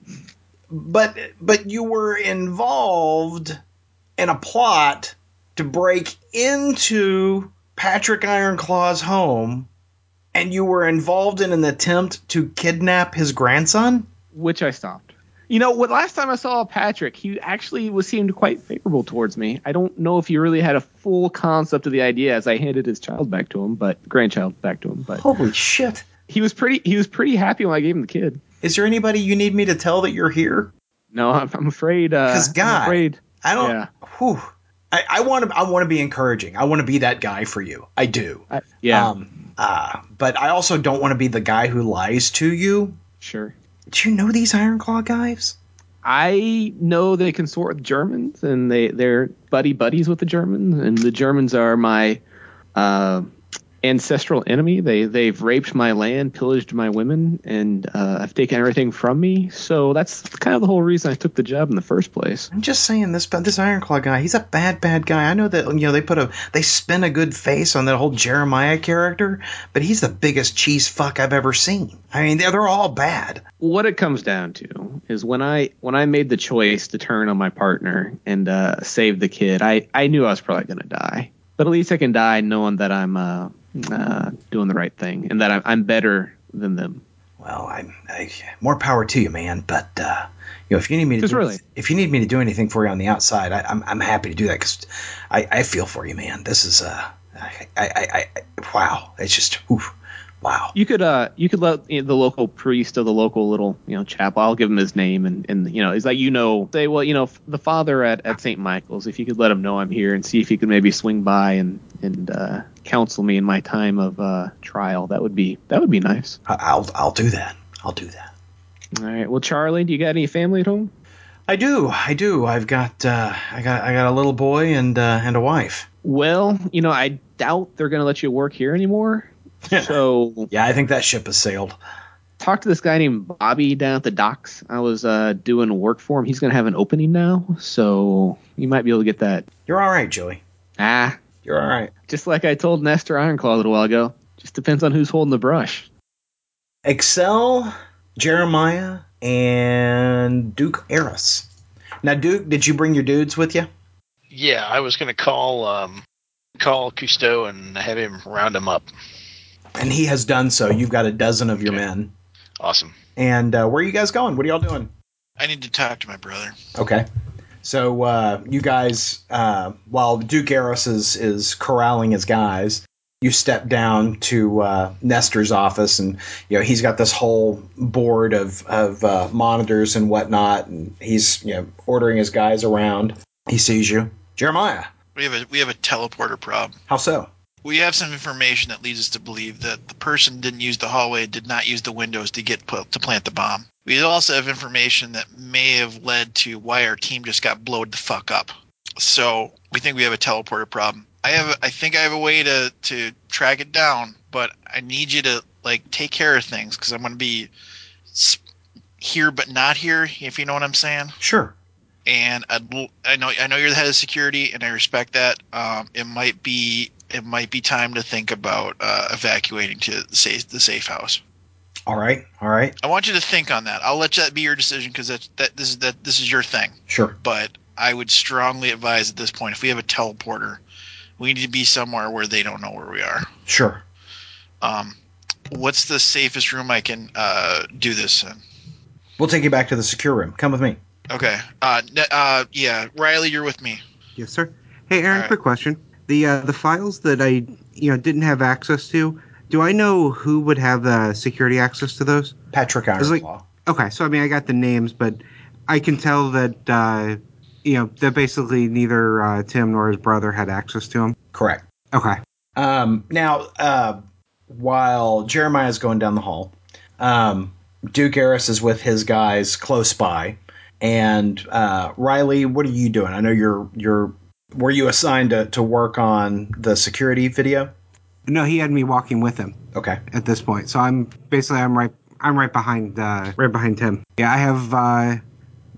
But, but you were involved in a plot to break into Patrick Ironclaw's home, and you were involved in an attempt to kidnap his grandson? which I stopped. You know, what last time I saw Patrick, he actually was seemed quite favorable towards me. I don't know if he really had a full concept of the idea as I handed his child back to him, but grandchild back to him. But Holy shit. he was pretty he was pretty happy when I gave him the kid. Is there anybody you need me to tell that you're here? No, I'm, I'm afraid. Uh, 'Cause, I'm afraid. I don't. Yeah. Whew. I, want to. I want to be encouraging. I want to be that guy for you. I do. I, yeah, Um. Uh. But I also don't want to be the guy who lies to you. sure. Do you know these Ironclaw guys? I know they consort with Germans and they they're buddy buddies with the Germans, and the Germans are my uh, ancestral enemy. They they've raped my land, pillaged my women, and uh, have taken everything from me. So that's kind of the whole reason I took the job in the first place. I'm just saying this. But this Ironclaw guy, he's a bad, bad guy. I know that. You know they put a they spin a good face on that whole Jeremiah character, but he's the biggest cheese fuck I've ever seen. I mean, they're they're all bad. What it comes down to is when I when I made the choice to turn on my partner and uh, save the kid, I I knew I was probably gonna die. But at least I can die knowing that I'm uh, uh, doing the right thing and that I'm, I'm better than them. well, I, I more power to you, man. But uh, you know, if you need me to do, really- if you need me to do anything for you on the outside, I, I'm I'm happy to do that because I, I feel for you, man. This is uh, I, I, I, I wow, it's just oof, wow. You could uh you could let you know, the local priest of the local little you know chapel. I'll give him his name and and you know is like you know say well you know f- the father at, at St. Michael's. If you could let him know I'm here and see if he could maybe swing by and and uh, counsel me in my time of uh, trial, that would be that would be nice. I- I'll I'll do that. I'll do that. All right. Well, Charlie, do you got any family at home? I do. I do. I've got uh, I got I got a little boy and uh, and a wife. Well, you know I doubt they're gonna let you work here anymore. So Yeah, I think that ship has sailed. talk to this guy named Bobby down at the docks. I was uh, doing work for him. He's gonna have an opening now, so you might be able to get that. You're all right, Joey. Ah, You're all right. just like I told Nestor Ironclaw a little while ago. Just depends on who's holding the brush. Excel, Jeremiah, and Duke Aris. Now, Duke, did you bring your dudes with you? Yeah, I was going to call um, call Cousteau and have him round them up. And he has done so. You've got a dozen of your Okay. men. Awesome. And uh, where are you guys going? What are y'all doing? I need to talk to my brother. Okay. So uh, you guys, uh, while Duke Aris is, is corralling his guys, you step down to uh, Nestor's office, and you know he's got this whole board of of uh, monitors and whatnot, and he's you know ordering his guys around. He sees you, Jeremiah. We have a we have a teleporter problem. How so? We have some information that leads us to believe that the person didn't use the hallway, did not use the windows to get put, to plant the bomb. We also have information that may have led to why our team just got blowed the fuck up. So we think we have a teleporter problem. I have I think I have a way to to track it down, but I need you to like take care of things because I'm going to be here but not here, if you know what I'm saying Sure. and I'd, I know I know you're the head of security, and I respect that. Um, it might be it might be time to think about uh, evacuating to the safe, the safe house. All right. All right. I want you to think on that. I'll let that be your decision because that that this is that this is your thing. Sure. But I would strongly advise at this point if we have a teleporter, we need to be somewhere where they don't know where we are. Sure. Um, what's the safest room I can uh, do this in? We'll take you back to the secure room. Come with me. Okay. Uh, uh, yeah, Riley, you're with me. Yes, sir. Hey, Aaron, Alright. quick question. The uh, the files that I you know didn't have access to. Do I know who would have the security access to those? Patrick was like- Okay, so I mean I got the names, but I can tell that uh, you know that basically neither uh, Tim nor his brother had access to them. Correct. Okay. Um, now, uh, while Jeremiah is going down the hall, um, Duke Aris is with his guys close by, and uh, Riley, what are you doing? I know you're you're. Were you assigned to, to work on the security video? No, he had me walking with him Okay. at this point, so I'm basically I'm right I'm right behind uh, right behind Tim. Yeah, I have uh,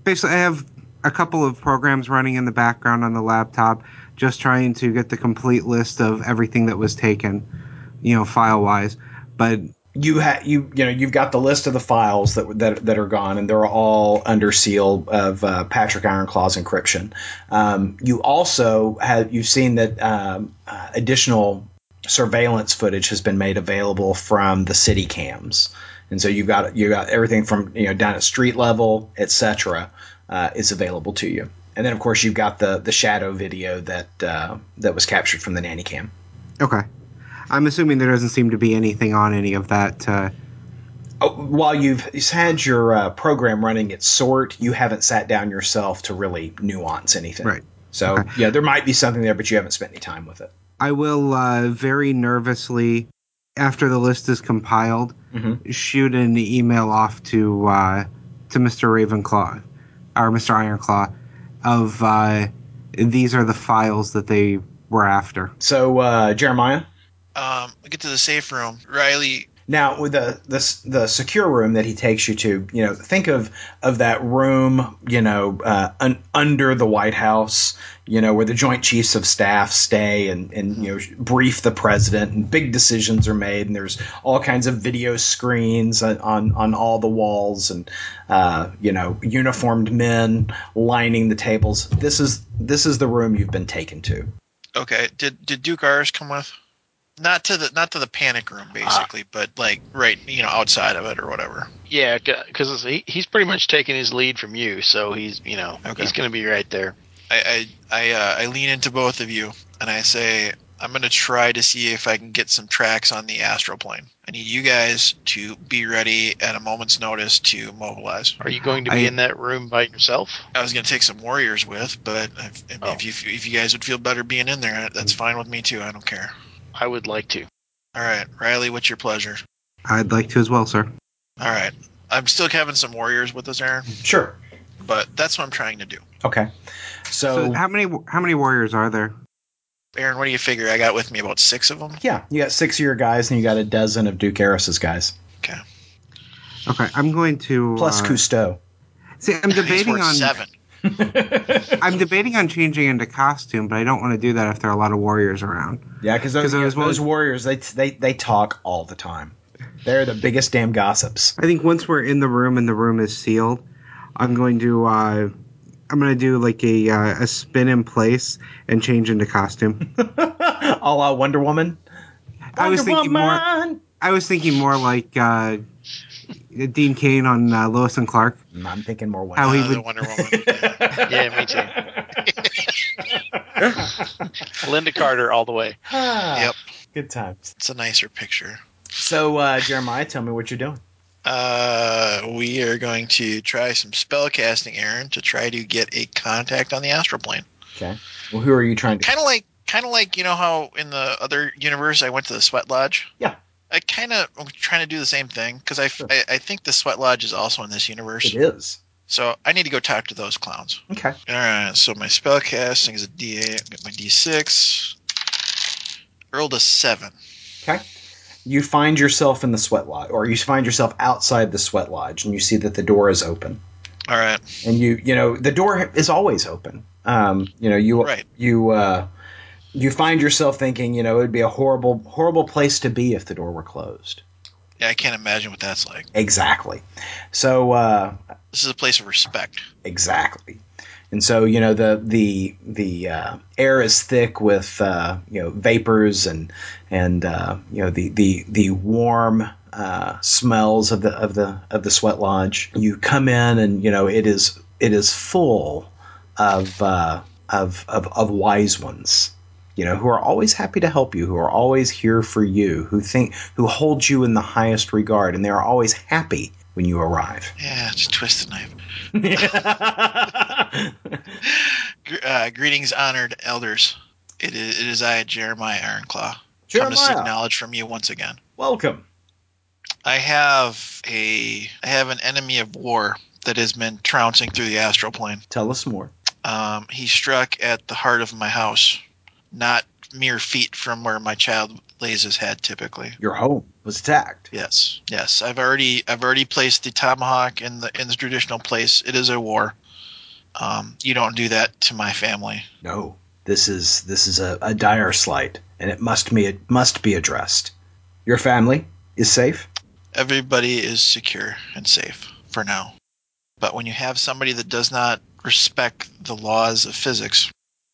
basically I have a couple of programs running in the background on the laptop, just trying to get the complete list of everything that was taken, you know, file wise. But You ha- you you know you've got the list of the files that that that are gone, and they're all under seal of uh, Patrick Ironclaw's encryption. Um, you also have you've seen that um, uh, additional surveillance footage has been made available from the city cams, and so you've got you got everything from you know down at street level, etc. Uh, is available to you, and then of course you've got the the shadow video that uh, that was captured from the nanny cam. okay, I'm assuming there doesn't seem to be anything on any of that. Uh, Oh, while you've had your uh, program running its sort, you haven't sat down yourself to really nuance anything. Right. So Okay. yeah, there might be something there, but you haven't spent any time with it. I will uh, very nervously, after the list is compiled, Mhm. shoot an email off to uh, to Mr. Ravenclaw or Mr. Ironclaw of uh, these are the files that they were after. So uh, Jeremiah, Um, we get to the safe room. Riley, now with the, the the secure room that he takes you to, you know, think of of that room, you know, uh, un, under the White House, you know, where the Joint Chiefs of Staff stay and and you know brief the president, and big decisions are made, and there's all kinds of video screens on on, on all the walls, and uh, you know, uniformed men lining the tables. This is this is the room you've been taken to. okay. Did did Duke Aris come with? Not to the not to the panic room basically, but like right you know outside of it or whatever. Yeah, because he, he's pretty much taking his lead from you, so he's you know Okay. he's going to be right there. I I I, uh, I lean into both of you and I say I'm gonna try to see if I can get some tracks on the astral plane. I need you guys to be ready at a moment's notice to mobilize. Are you going to be I- in that room by yourself? I was gonna take some warriors with, but if, if, Oh. if you if you guys would feel better being in there, that's fine with me too. I don't care. I would like to. All right, Riley, what's your pleasure? I'd like to as well, sir. All right, I'm still having some warriors with us, Aaron, Sure. but that's what I'm trying to do. Okay. So, So, how many how many warriors are there? Aaron, what do you figure? I got with me about six of them. yeah, you got six of your guys, and you got a dozen of Duke Aris's guys, Okay, Okay, I'm going to plus uh, Cousteau. See, I'm debating worth on seven. I'm debating on changing into costume, but I don't want to do that if there are a lot of warriors around. Yeah, because those, was those warriors, they, they they talk all the time. They're the biggest damn gossips. I think once we're in the room and the room is sealed, I'm going to uh, I'm going to do like a uh, a spin in place and change into costume. a la Wonder Woman. I was Wonder thinking more. Woman! I was thinking more like uh, Dean Cain on uh, Lois and Clark. I'm thinking more Wonder How he Uh, would- Wonder Woman. Yeah. Yeah, me too. Lynda Carter all the way. Yep. Good times. It's a nicer picture. So, uh, Jeremiah, tell me what you're doing. Uh, we are going to try some spell casting, Aaron, to try to get a contact on the astral plane. Okay. Well, who are you trying to? Kind of like, kind of like you know how in the other universe I went to the sweat lodge. Yeah. I kind of am trying to do the same thing because I, Sure. I I think the sweat lodge is also in this universe. It is. So I need to go talk to those clowns. Okay. All right. So my spell casting is a D8. Get my D6. Rolled a seven. Okay. You find yourself in the sweat lodge, or you find yourself outside the sweat lodge, and you see that the door is open. All right. and you you know the door is always open um you know you Right. you uh you find yourself thinking you know it would be a horrible horrible place to be if the door were closed Yeah, I can't imagine what that's like. exactly so uh This is a place of respect. exactly and so you know the the the uh, air is thick with uh, you know vapors and and uh, you know the the the warm uh, smells of the of the of the sweat lodge. You come in and you know it is it is full of uh, of, of of wise ones. You know who are always happy to help you, who are always here for you, who think who hold you in the highest regard, and they are always happy when you arrive. Yeah, just twist the knife. Uh, greetings, honored elders. It is, it is I, Jeremiah Ironclaw. Come to seek knowledge from you once again. welcome. I have a I have an enemy of war that has been trouncing through the astral plane. Tell us more. Um, he struck at the heart of my house, not mere feet from where my child lays his head typically. Your home was attacked. Yes, yes. I've already I've already placed the tomahawk in the in the traditional place. It is a war. Um, you don't do that to my family. No, this is this is a, a dire slight, and it must be it must be addressed. Your family is safe. Everybody is secure and safe for now. But when you have somebody that does not respect the laws of physics,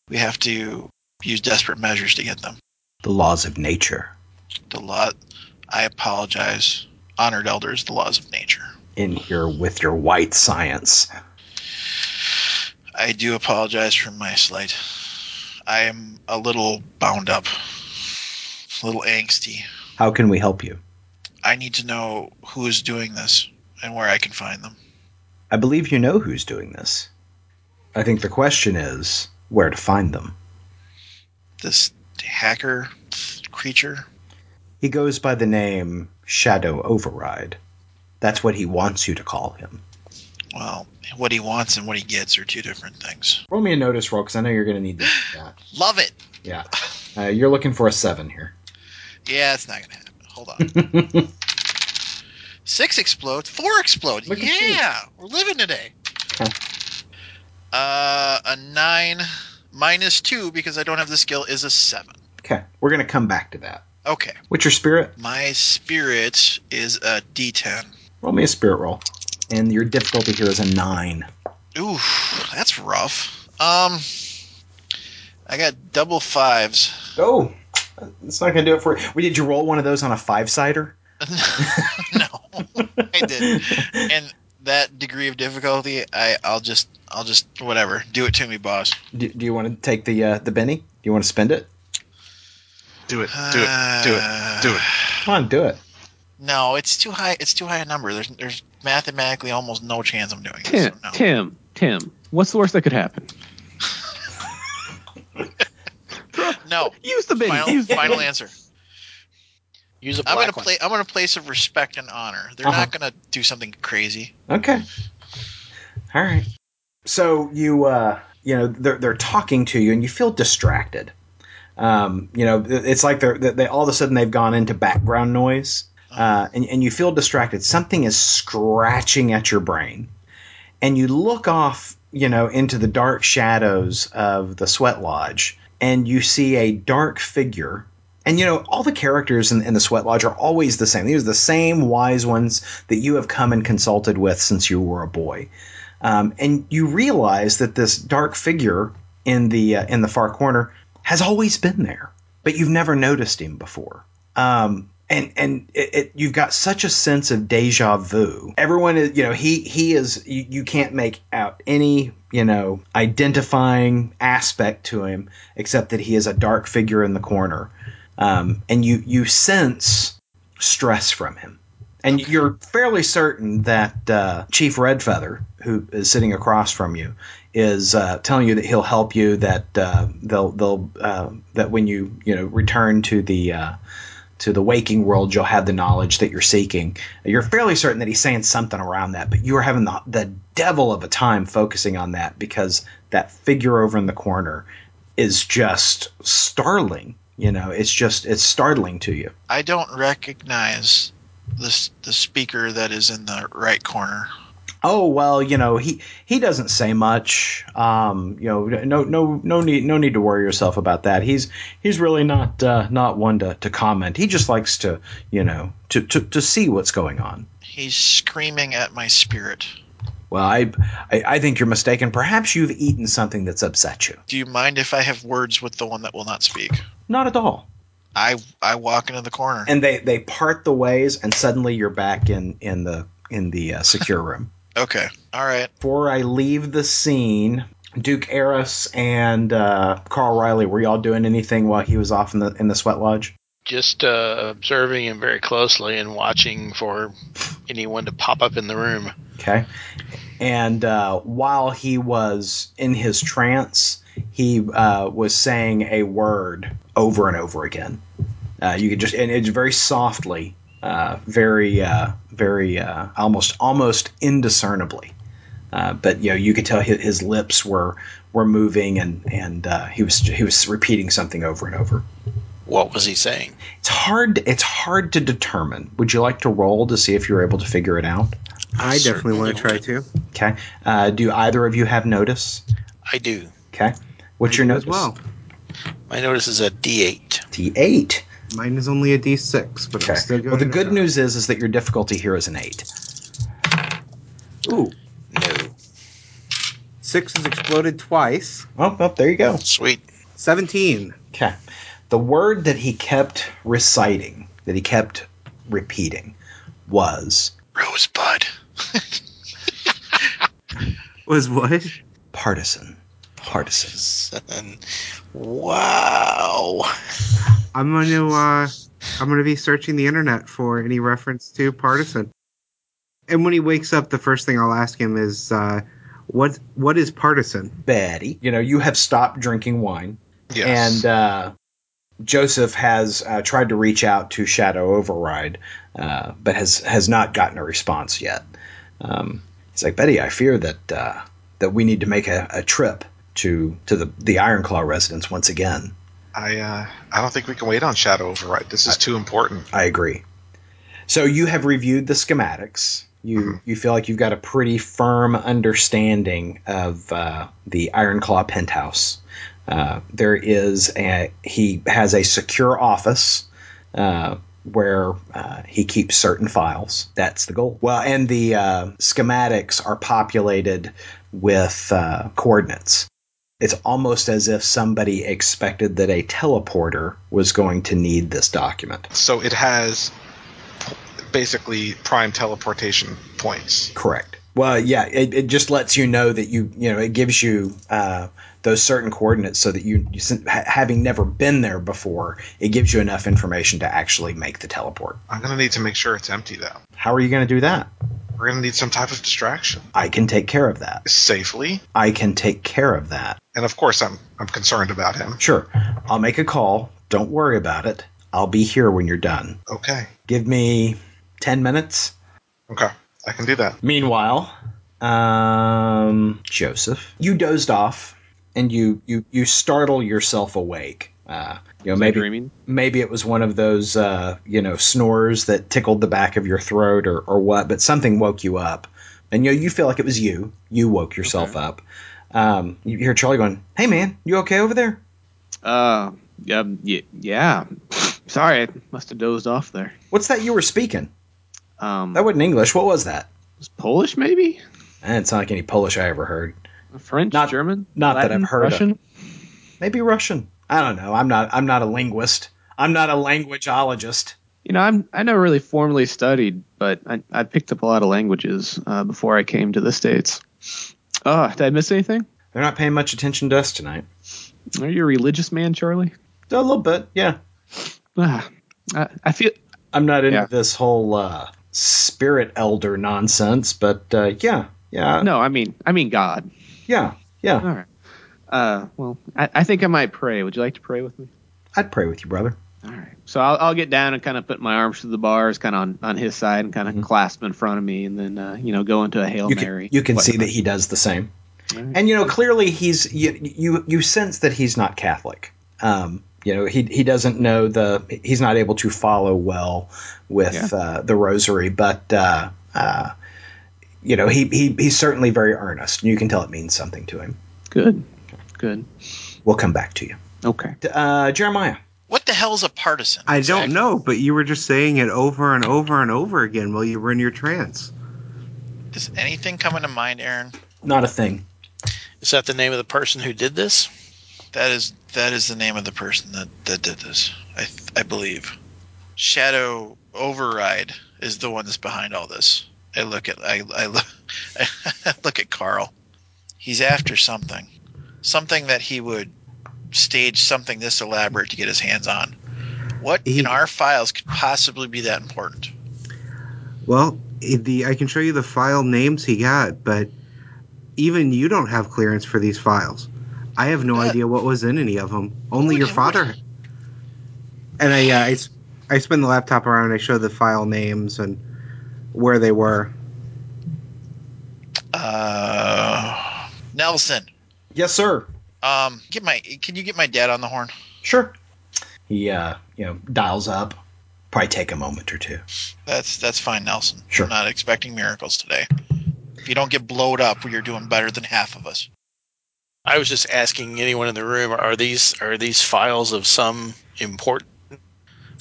we have to use desperate measures to get them. The laws of nature The law. I apologize, honored elders. The laws of nature. in here with your white science. I do apologize for my slight. I am a little bound up, a little angsty. How can we help you? I need to know who is doing this and where I can find them. I believe you know who's doing this. I think the question is where to find them. This hacker creature. He goes by the name Shadow Override. That's what he wants you to call him. Well, what he wants and what he gets are two different things. Roll me a notice roll because I know you're going to need to do that. Love it. Yeah. Uh, you're looking for a seven here. Yeah, it's not gonna happen. Hold on. Six explodes. Four explode. Look yeah, we're living today. Okay. Uh, a nine minus two because I don't have the skill is a seven. okay, we're going to come back to that. Okay, What's your spirit? my spirit is a D10. Roll me a spirit roll. And your difficulty here is a nine. Ooh, that's rough. Um, I got double fives. Go. It's not going to do it for you. Well, did you roll one of those on a five sider? no, I didn't. And that degree of difficulty, I, I'll just, I'll just, whatever. Do it to me, boss. Do, do you want to take the uh, the Benny? Do you want to spend it? Do it. Do it. Do it. Do it. Come on, do it. No, it's too high. It's too high a number. There's, there's mathematically almost no chance I'm doing it. Tim, So no. Tim, Tim. What's the worst that could happen? No. Use the Benny. Final, Use the final answer. Use a I'm gonna one. play. I'm gonna place of respect and honor. They're Uh-huh. not gonna do something crazy. Okay. All right. So you uh you know they're they're talking to you and you feel distracted. Um, you know it's like they're they all of a sudden they've gone into background noise. Uh, and, and you feel distracted. Something is scratching at your brain. And you look off, you know, into the dark shadows of the sweat lodge and you see a dark figure. And you know, all the characters in, in the sweat lodge are always the same. These are the same wise ones that you have come and consulted with since you were a boy. Um, and you realize that this dark figure in the uh, in the far corner has always been there, but you've never noticed him before. Um, and and it, it, you've got such a sense of deja vu. Everyone is, you know, he he is. You, you can't make out any, you know, identifying aspect to him except that he is a dark figure in the corner, um, and you you sense stress from him. And you're fairly certain that uh, Chief Redfeather, who is sitting across from you, is uh, telling you that he'll help you. That uh, they'll they'll uh, that when you you know return to the uh, to the waking world, you'll have the knowledge that you're seeking. You're fairly certain that he's saying something around that, but you are having the, the devil of a time focusing on that because that figure over in the corner is just startling. You know, it's just it's startling to you. I don't recognize this the speaker that is in the right corner. Oh well, you know he he doesn't say much. Um, you know, no no no need no need to worry yourself about that. He's he's really not uh, not one to, to comment. He just likes to you know to, to, to see what's going on. He's screaming at my spirit. Well, I, I I think you're mistaken. Perhaps you've eaten something that's upset you. Do you mind if I have words with the one that will not speak? Not at all. I I walk into the corner. And they they part the ways, and suddenly you're back in in the in the uh, secure room. Okay. All right. Before I leave the scene, Duke Aris and uh, Carl Riley, were y'all doing anything while he was off in the in the sweat lodge? Just uh, observing him very closely and watching for anyone to pop up in the room. Okay. And uh, while he was in his trance, he uh, was saying a word over and over again. Uh, you could just, and it's very softly, uh, very, uh, very, almost, almost indiscernibly. But you know, you could tell his, his lips were were moving, and and he was he was repeating something over and over. What was he saying? It's hard. It's hard to determine. Would you like to roll to see if you're able to figure it out? I definitely want to try to. Okay. Uh, do either of you have notice? I do. Okay. What's I your notice? as well? My notice is a D8. D8. Mine is only a D6, but Okay. I'm still going. Well, the good try. news is is that your difficulty here is an eight. Ooh, No. six has exploded twice. Oh, well, there you go. Sweet. Seventeen. Okay. The word that he kept reciting, that he kept repeating, was Rosebud. Was what? partisan. Partisan. And wow. I'm going to. Uh, I'm going to be searching the internet for any reference to partisan. And when he wakes up, the first thing I'll ask him is, uh, "What? What is partisan?" Betty, you know, you have stopped drinking wine. Yes. And uh, Joseph has uh, tried to reach out to Shadow Override, uh, but has has not gotten a response yet. Um, it's like Betty, I fear that uh, that we need to make a, a trip to to the the Ironclaw residence once again. I uh, I don't think we can wait on Shadow Override. This is too important. I agree. So you have reviewed the schematics. You you feel like you've got a pretty firm understanding of uh, the Ironclaw penthouse. Uh, there is a he has a secure office uh, where uh, he keeps certain files. That's the goal. Well, and the uh, schematics are populated with uh, coordinates. It's almost as if somebody expected that a teleporter was going to need this document. So it has basically prime teleportation points. Correct. Well, yeah, it, it just lets you know that you, you know, it gives you uh, those certain coordinates so that you, you having never been there before, it gives you enough information to actually make the teleport. I'm gonna need to make sure it's empty though. How are you going to do that? We're gonna need some type of distraction I can take care of that. safely, I can take care of that. and of course I'm I'm concerned about him. Sure. I'll make a call. Don't worry about it. I'll be here when you're done. Okay, Give me 10 minutes. okay, I can do that. Meanwhile, um, Joseph, you dozed off and you, you, you startle yourself awake. Uh, you know, maybe dreaming? maybe it was one of those uh, you know snores that tickled the back of your throat or, or what, but something woke you up, and you know, you feel like it was you. You woke yourself up. Um, you hear Charlie going, "Hey man, you okay over there?" Uh, yeah, yeah, yeah. Sorry, I must have dozed off there. What's that you were speaking? Um, That wasn't English. What was that? was Polish, maybe? That didn't sound like any Polish I ever heard. French, Not- German, not that Latin, I've heard of. Russian. Maybe Russian. I don't know. I'm not. I'm not a linguist. I'm not a languageologist. You know, I'm I never really formally studied, but I, I picked up a lot of languages uh, before I came to the states. Oh, did I miss anything? They're not paying much attention to us tonight. Are you a religious man, Charlie? A little bit, yeah. Ah, I, I feel I'm not into Yeah. this whole uh, spirit elder nonsense, but uh, yeah, yeah, no. I mean, I mean God. Yeah, yeah. All right. Uh, well, I, I think I might pray. Would you like to pray with me? I'd pray with you, brother. All right. So I'll, I'll get down and kind of put my arms through the bars, kind of on, on his side, and kind of clasp in front of me, and then uh, you know go into a hail You mary. can, you can see that he does the same, right. and you know clearly he's you you, you sense that he's not Catholic. Um, you know he he doesn't know the he's not able to follow well with uh, the rosary, but uh, uh, you know he, he he's certainly very earnest, and you can tell it means something to him. Good. Good. We'll come back to you, Okay. uh, Jeremiah. What the hell's a partisan? I don't know, but you were just saying it over and over and over again while you were in your trance. Does anything come into mind, Aaron? Not a thing. Is that the name of the person who did this? That is that is the name of the person that, that did this. I I believe. Shadow Override is the one that's behind all this. I look at I I look, I look at Carl. He's after something, something that he would stage something this elaborate to get his hands on. What He- in our files could possibly be that important? Well, the I can show you the file names he got, but even you don't have clearance for these files. I have no But- idea what was in any of them. Only your father. And I, uh, I, I spin the laptop around. and I show the file names and where they were. Uh, Nelson. Yes, sir. Um, get my can you get my dad on the horn? Sure. He, uh, you know, dials up. Probably take a moment or two. That's that's fine, Nelson. Sure. I'm not expecting miracles today. If you don't get blowed up, you're doing better than half of us. I was just asking anyone in the room: Are these are these files of some important?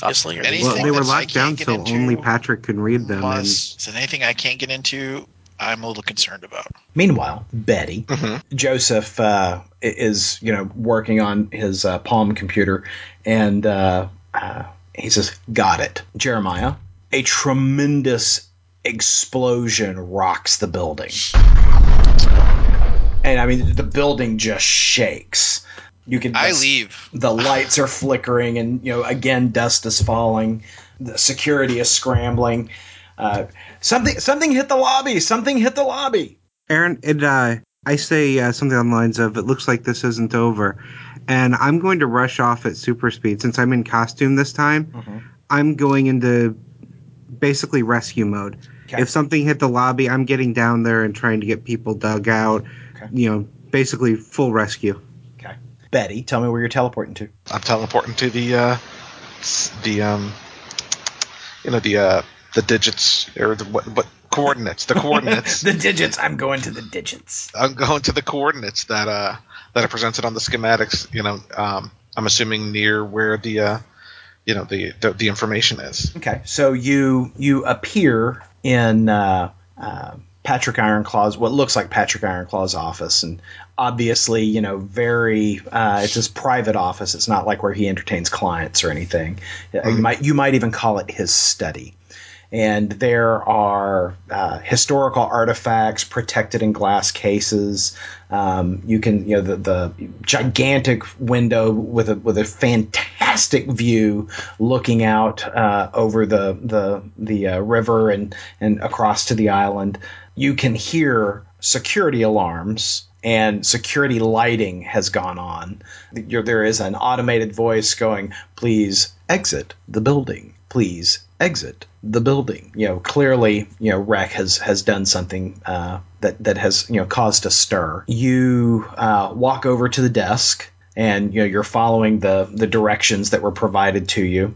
Obviously, are Anything Well, they were locked down so into only Patrick can read them. And is there anything I can't get into? I'm a little concerned about. Meanwhile, Betty, Mhm. Joseph uh, is, you know, working on his uh, Palm computer, and uh, uh, he says, "Got it, Jeremiah." A tremendous explosion rocks the building, and I mean, the building just shakes. You can. I leave. the lights are flickering and you know again dust is falling the security is scrambling uh, something something hit the lobby something hit the lobby Aaron, it, uh, I say uh, something on the lines of, "It looks like this isn't over," and I'm going to rush off at super speed since I'm in costume this time. Mhm. I'm going into basically rescue mode. Okay. If something hit the lobby, I'm getting down there and trying to get people dug out. Okay. You know, basically full rescue. Betty tell me where you're teleporting to I'm teleporting to the uh, the um, you know the uh, the digits or the what, what coordinates the coordinates. the digits i'm going to the digits I'm going to the coordinates that uh that are presented on the schematics. You know, um, I'm assuming near where the uh, you know the, the the information is. okay so you you appear in uh, uh, Patrick Ironclaw's what looks like Patrick Ironclaw's office, and obviously, you know, very uh, it's his private office. It's not like where he entertains clients or anything. Uh, You might you might even call it his study. And there are uh, historical artifacts protected in glass cases. Um, you can, you know, the, the gigantic window with a with a fantastic view looking out uh, over the the the uh, river and and across to the island. You can hear security alarms and security lighting has gone on. There is an automated voice going, "Please exit the building. Please exit the building." You know, clearly, you know, Rec has has done something uh, that that has you know caused a stir. You uh, walk over to the desk, and you know you're following the the directions that were provided to you,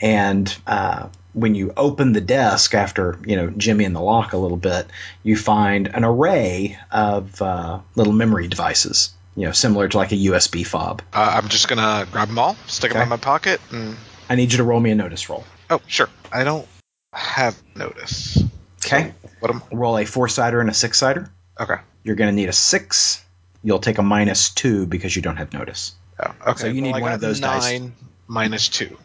and uh, when you open the desk after you know Jimmy in the lock a little bit, you find an array of uh, little memory devices. You know, similar to like a USB fob. Uh, I'm just gonna grab them all, stick them in my pocket, and I need you to roll me a notice roll. oh, sure. I don't have notice. Okay. What am? Roll a four sider and a six sider. Okay. You're going to need a six. You'll take a minus two because you don't have notice. Oh, okay. So you need Well, one of those dice. nine minus two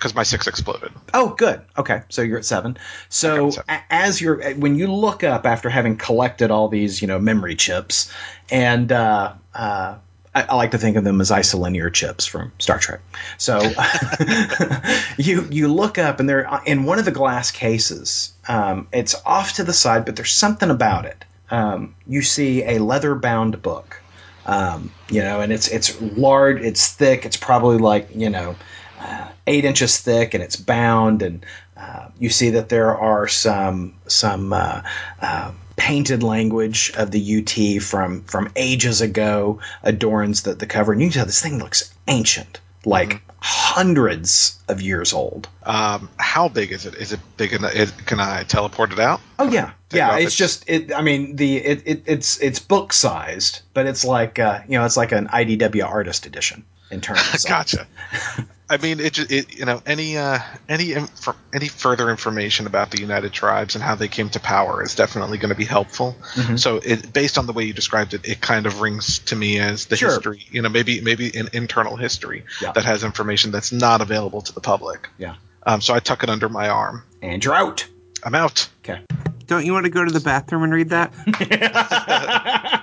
because my six exploded. Oh, good. Okay, so you're at seven. So seven. as you're when you look up after having collected all these, you know, memory chips, and uh, uh, I, I like to think of them as isolinear chips from Star Trek. So you you look up and they're in one of the glass cases. Um, it's off to the side, but there's something about it. Um, you see a leather bound book. Um, you know, and it's it's large, it's thick, it's probably like you know uh, eight inches thick, and it's bound. And uh, you see that there are some some uh, uh, painted language of the UT from from ages ago adorns the, the cover, and you can tell this thing looks ancient, like hundreds of years old. Um, how big is it? Is it big enough? Is, can I teleport it out? Oh yeah, yeah. off It's just it. I mean, the it, it it's it's book sized, but it's like uh, you know, it's like an IDW artist edition in terms. of. Gotcha. I mean, it, ju- it you know any uh, any inf- any further information about the United Tribes and how they came to power is definitely going to be helpful. Mhm. So, it, based on the way you described it, it kind of rings to me as the Sure. history. You know, maybe maybe an internal history Yeah. that has information that's not available to the public. Yeah. Um, so I tuck it under my arm. And you're out. I'm out. Okay. Don't you want to go to the bathroom and read that?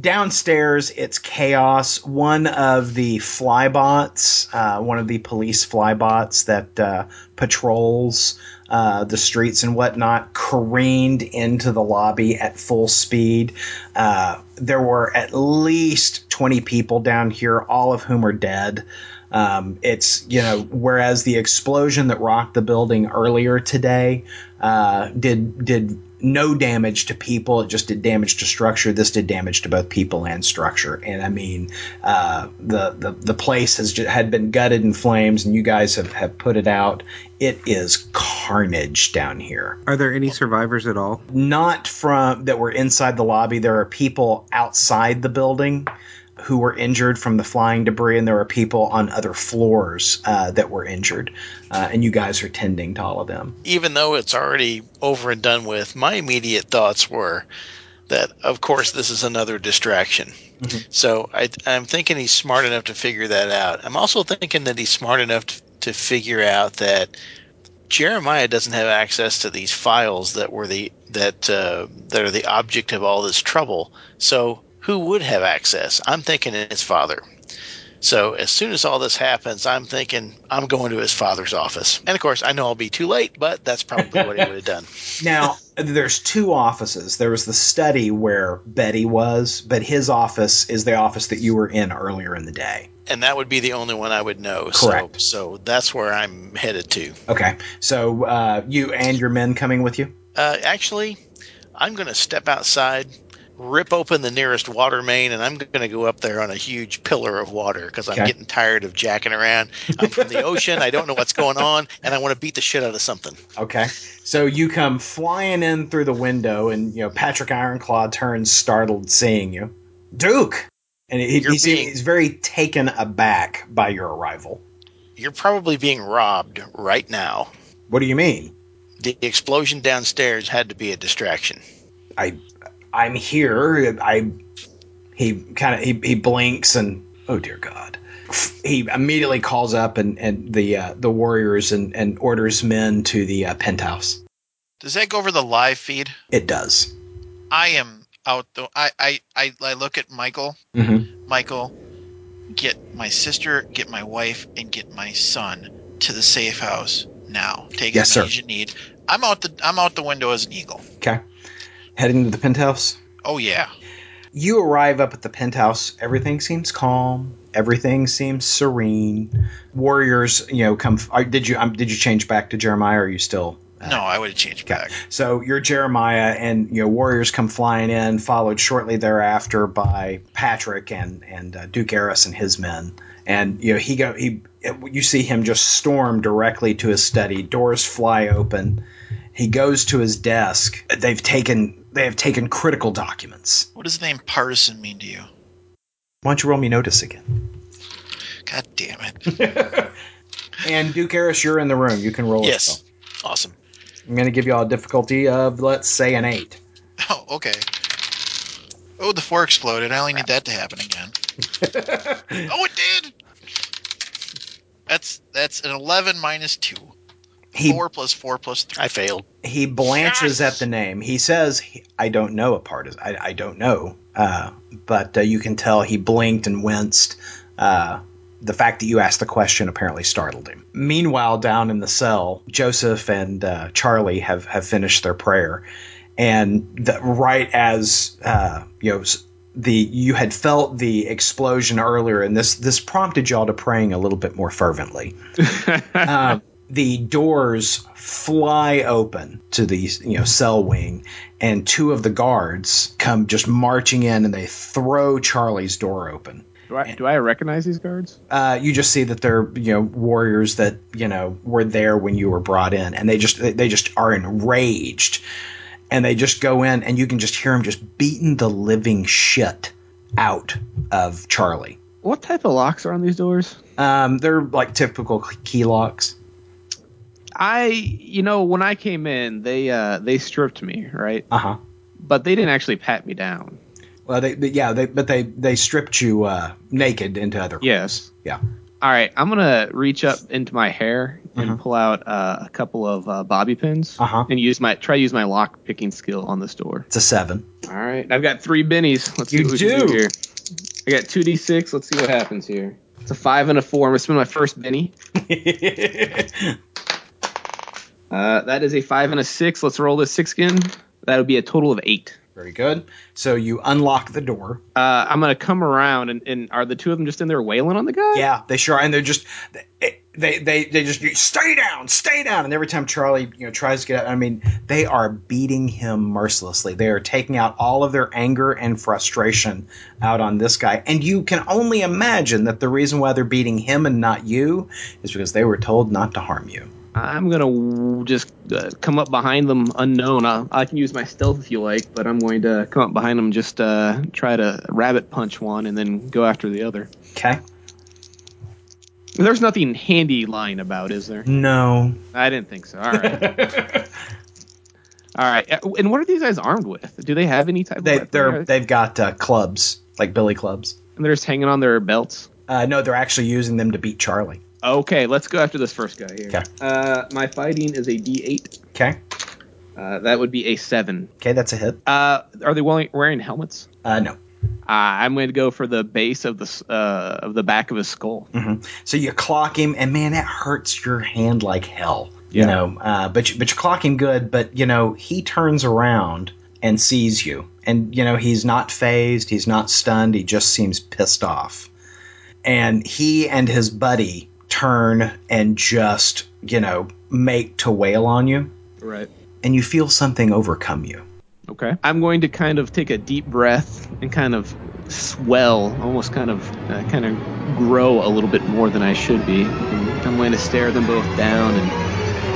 Downstairs, it's chaos. One of the flybots, uh, one of the police flybots that uh, patrols uh, the streets and whatnot, careened into the lobby at full speed. Uh, there were at least 20 people down here, all of whom are dead. Um, it's you know, whereas the explosion that rocked the building earlier today uh, did did no damage to people. It just did damage to structure. This did damage to both people and structure. And I mean, uh, the, the the place has ju- had been gutted in flames, and you guys have, have put it out. It is carnage down here. Are there any survivors at all? Not from that were inside the lobby. There are people outside the building who were injured from the flying debris, and there are people on other floors uh, that were injured. Uh, and you guys are tending to all of them. even though it's already over and done with, my immediate thoughts were that, of course, this is another distraction. Mhm. So I, I'm thinking he's smart enough to figure that out. I'm also thinking that he's smart enough to, to figure out that Jeremiah doesn't have access to these files that were the that uh, that are the object of all this trouble. So who would have access? I'm thinking his father. So as soon as all this happens, I'm thinking I'm going to his father's office. And of course, I know I'll be too late, but that's probably what he would have done. Now, there's two offices. There was the study where Betty was, but his office is the office that you were in earlier in the day. And that would be the only one I would know. Correct. So, so that's where I'm headed to. Okay, so uh, you and your men coming with you? Uh, actually, I'm going to step outside, rip open the nearest water main, and I'm going to go up there on a huge pillar of water because I'm Okay. getting tired of jacking around. I'm from the ocean. I don't know what's going on, and I want to beat the shit out of something. Okay, so you come flying in through the window, and you know Patrick Ironclaw turns startled seeing you, Duke, and he, he's, being- he's very taken aback by your arrival. You're probably being robbed right now. What do you mean? The explosion downstairs had to be a distraction. I, I'm here. I, he kind of he, he blinks and oh dear God, he immediately calls up and and the uh, the warriors and and orders men to the uh, penthouse. Does that go over the live feed? It does. I am out though. I, I, I, I look at Michael. Mm-hmm. Michael, get my sister, get my wife, and get my son to the safe house now. Take Yes, as many as you need. I'm out the I'm out the window as an eagle. Okay, heading to the penthouse. Oh yeah. You arrive up at the penthouse. Everything seems calm. Everything seems serene. Warriors, you know, come. Are, did you um, did you change back to Jeremiah? Or are you still? uh, No, I would have changed Okay. back. So you're Jeremiah, and you know warriors come flying in, followed shortly thereafter by Patrick and and uh, Duke Aris and his men. And you know he go he you see him just storm directly to his study. Doors fly open. He goes to his desk. They've taken they have taken critical documents. What does the name partisan mean to you? Why don't you roll me notice again? God damn it. And Duke Aris, you're in the room. You can roll. Yes. as Awesome. I'm going to give you all a difficulty of let's say an eight. Oh, okay. Oh, the four exploded. I only need that to happen again. oh, it did. That's that's an eleven minus two. He four plus four plus three. I failed. he blanches Yes! at the name. He says, "I don't know a partisan. I, I don't know." Uh, but uh, you can tell he blinked and winced. Uh, the fact that you asked the question apparently startled him. Meanwhile, down in the cell, Joseph and uh, Charlie have have finished their prayer, and the, right as uh, you know. The you had felt the explosion earlier, and this this prompted y'all to praying a little bit more fervently um, the doors fly open to the you know cell wing, and two of the guards come just marching in, and they throw Charlie's door open. Do I, do I recognize these guards? Uh, you just see that they're you know warriors that you know were there when you were brought in, and they just they just are enraged, and they just go in, and you can just hear them just beating the living shit out of Charlie. What type of locks are on these doors? Um, they're like typical key locks. I, you know, when I came in, they uh they stripped me, right? Uh huh. But they didn't actually pat me down. Well, they, they yeah, they, but they they stripped you uh, naked into other. Yes. Yeah. All right, I'm gonna reach up into my hair and Mhm. pull out uh, a couple of uh, bobby pins Uh-huh. and use my try to use my lock picking skill on this door. It's a seven. All right, I've got three bennies. Let's see You what we can do. here. I got two d6. Let's see what happens here. It's a five and a four. I'm gonna spend my first benny. Uh, that is a five and a six. Let's roll this six again. That would be a total of eight. Very good. So you unlock the door. Uh, I'm gonna come around and, and are the two of them just in there wailing on the guy? Yeah, they sure, Are. and they're just they they they, they just stay down, stay down, and every time Charlie you know tries to get out, I mean they are beating him mercilessly. They are taking out all of their anger and frustration out on this guy, and you can only imagine that the reason why they're beating him and not you is because they were told not to harm you. I'm gonna just uh, come up behind them unknown. I, I can use my stealth if you like, but I'm going to come up behind them, just uh, try to rabbit punch one, and then go after the other. Okay. There's nothing handy lying about, is there? No. I didn't think so. All right. All right. Uh, And what are these guys armed with? Do they have any type They of they're weapon? they've got uh, clubs like billy clubs. And they're just hanging on their belts. Uh, no, they're actually using them to beat Charlie. Okay, let's go after this first guy here. Okay. Uh, my fighting is a D8. Okay. Uh, that would be a seven. Okay, that's a hit. Uh, are they wearing, wearing helmets? Uh, no. Uh, I'm going to go for the base of the uh, of the back of his skull. Mm-hmm. So you clock him, and man, that hurts your hand like hell. You know, uh, but you, but you clock him good. But you know, he turns around and sees you, and you know he's not phased, he's not stunned, he just seems pissed off. And he and his buddy turn and just you know make to wail on you, Right. and you feel something overcome you. Okay. I'm going to kind of take a deep breath and kind of swell, almost kind of uh, kind of grow a little bit more than I should be. And I'm going to stare them both down and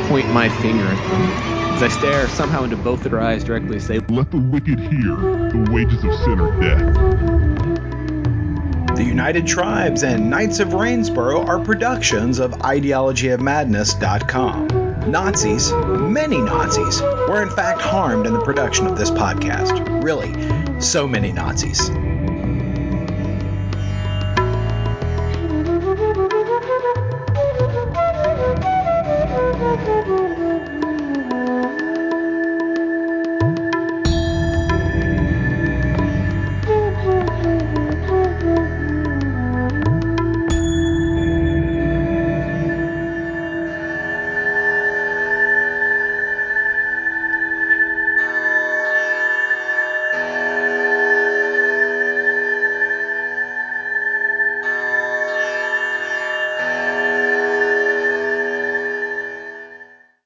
point my finger at them. As I stare somehow into both their eyes directly, say, Let the wicked hear the wages of sin are death. The United Tribes and Knights of Rainsboro are productions of IdeologyofMadness.com. Nazis, many Nazis, were in fact harmed in the production of this podcast. Really, so many Nazis.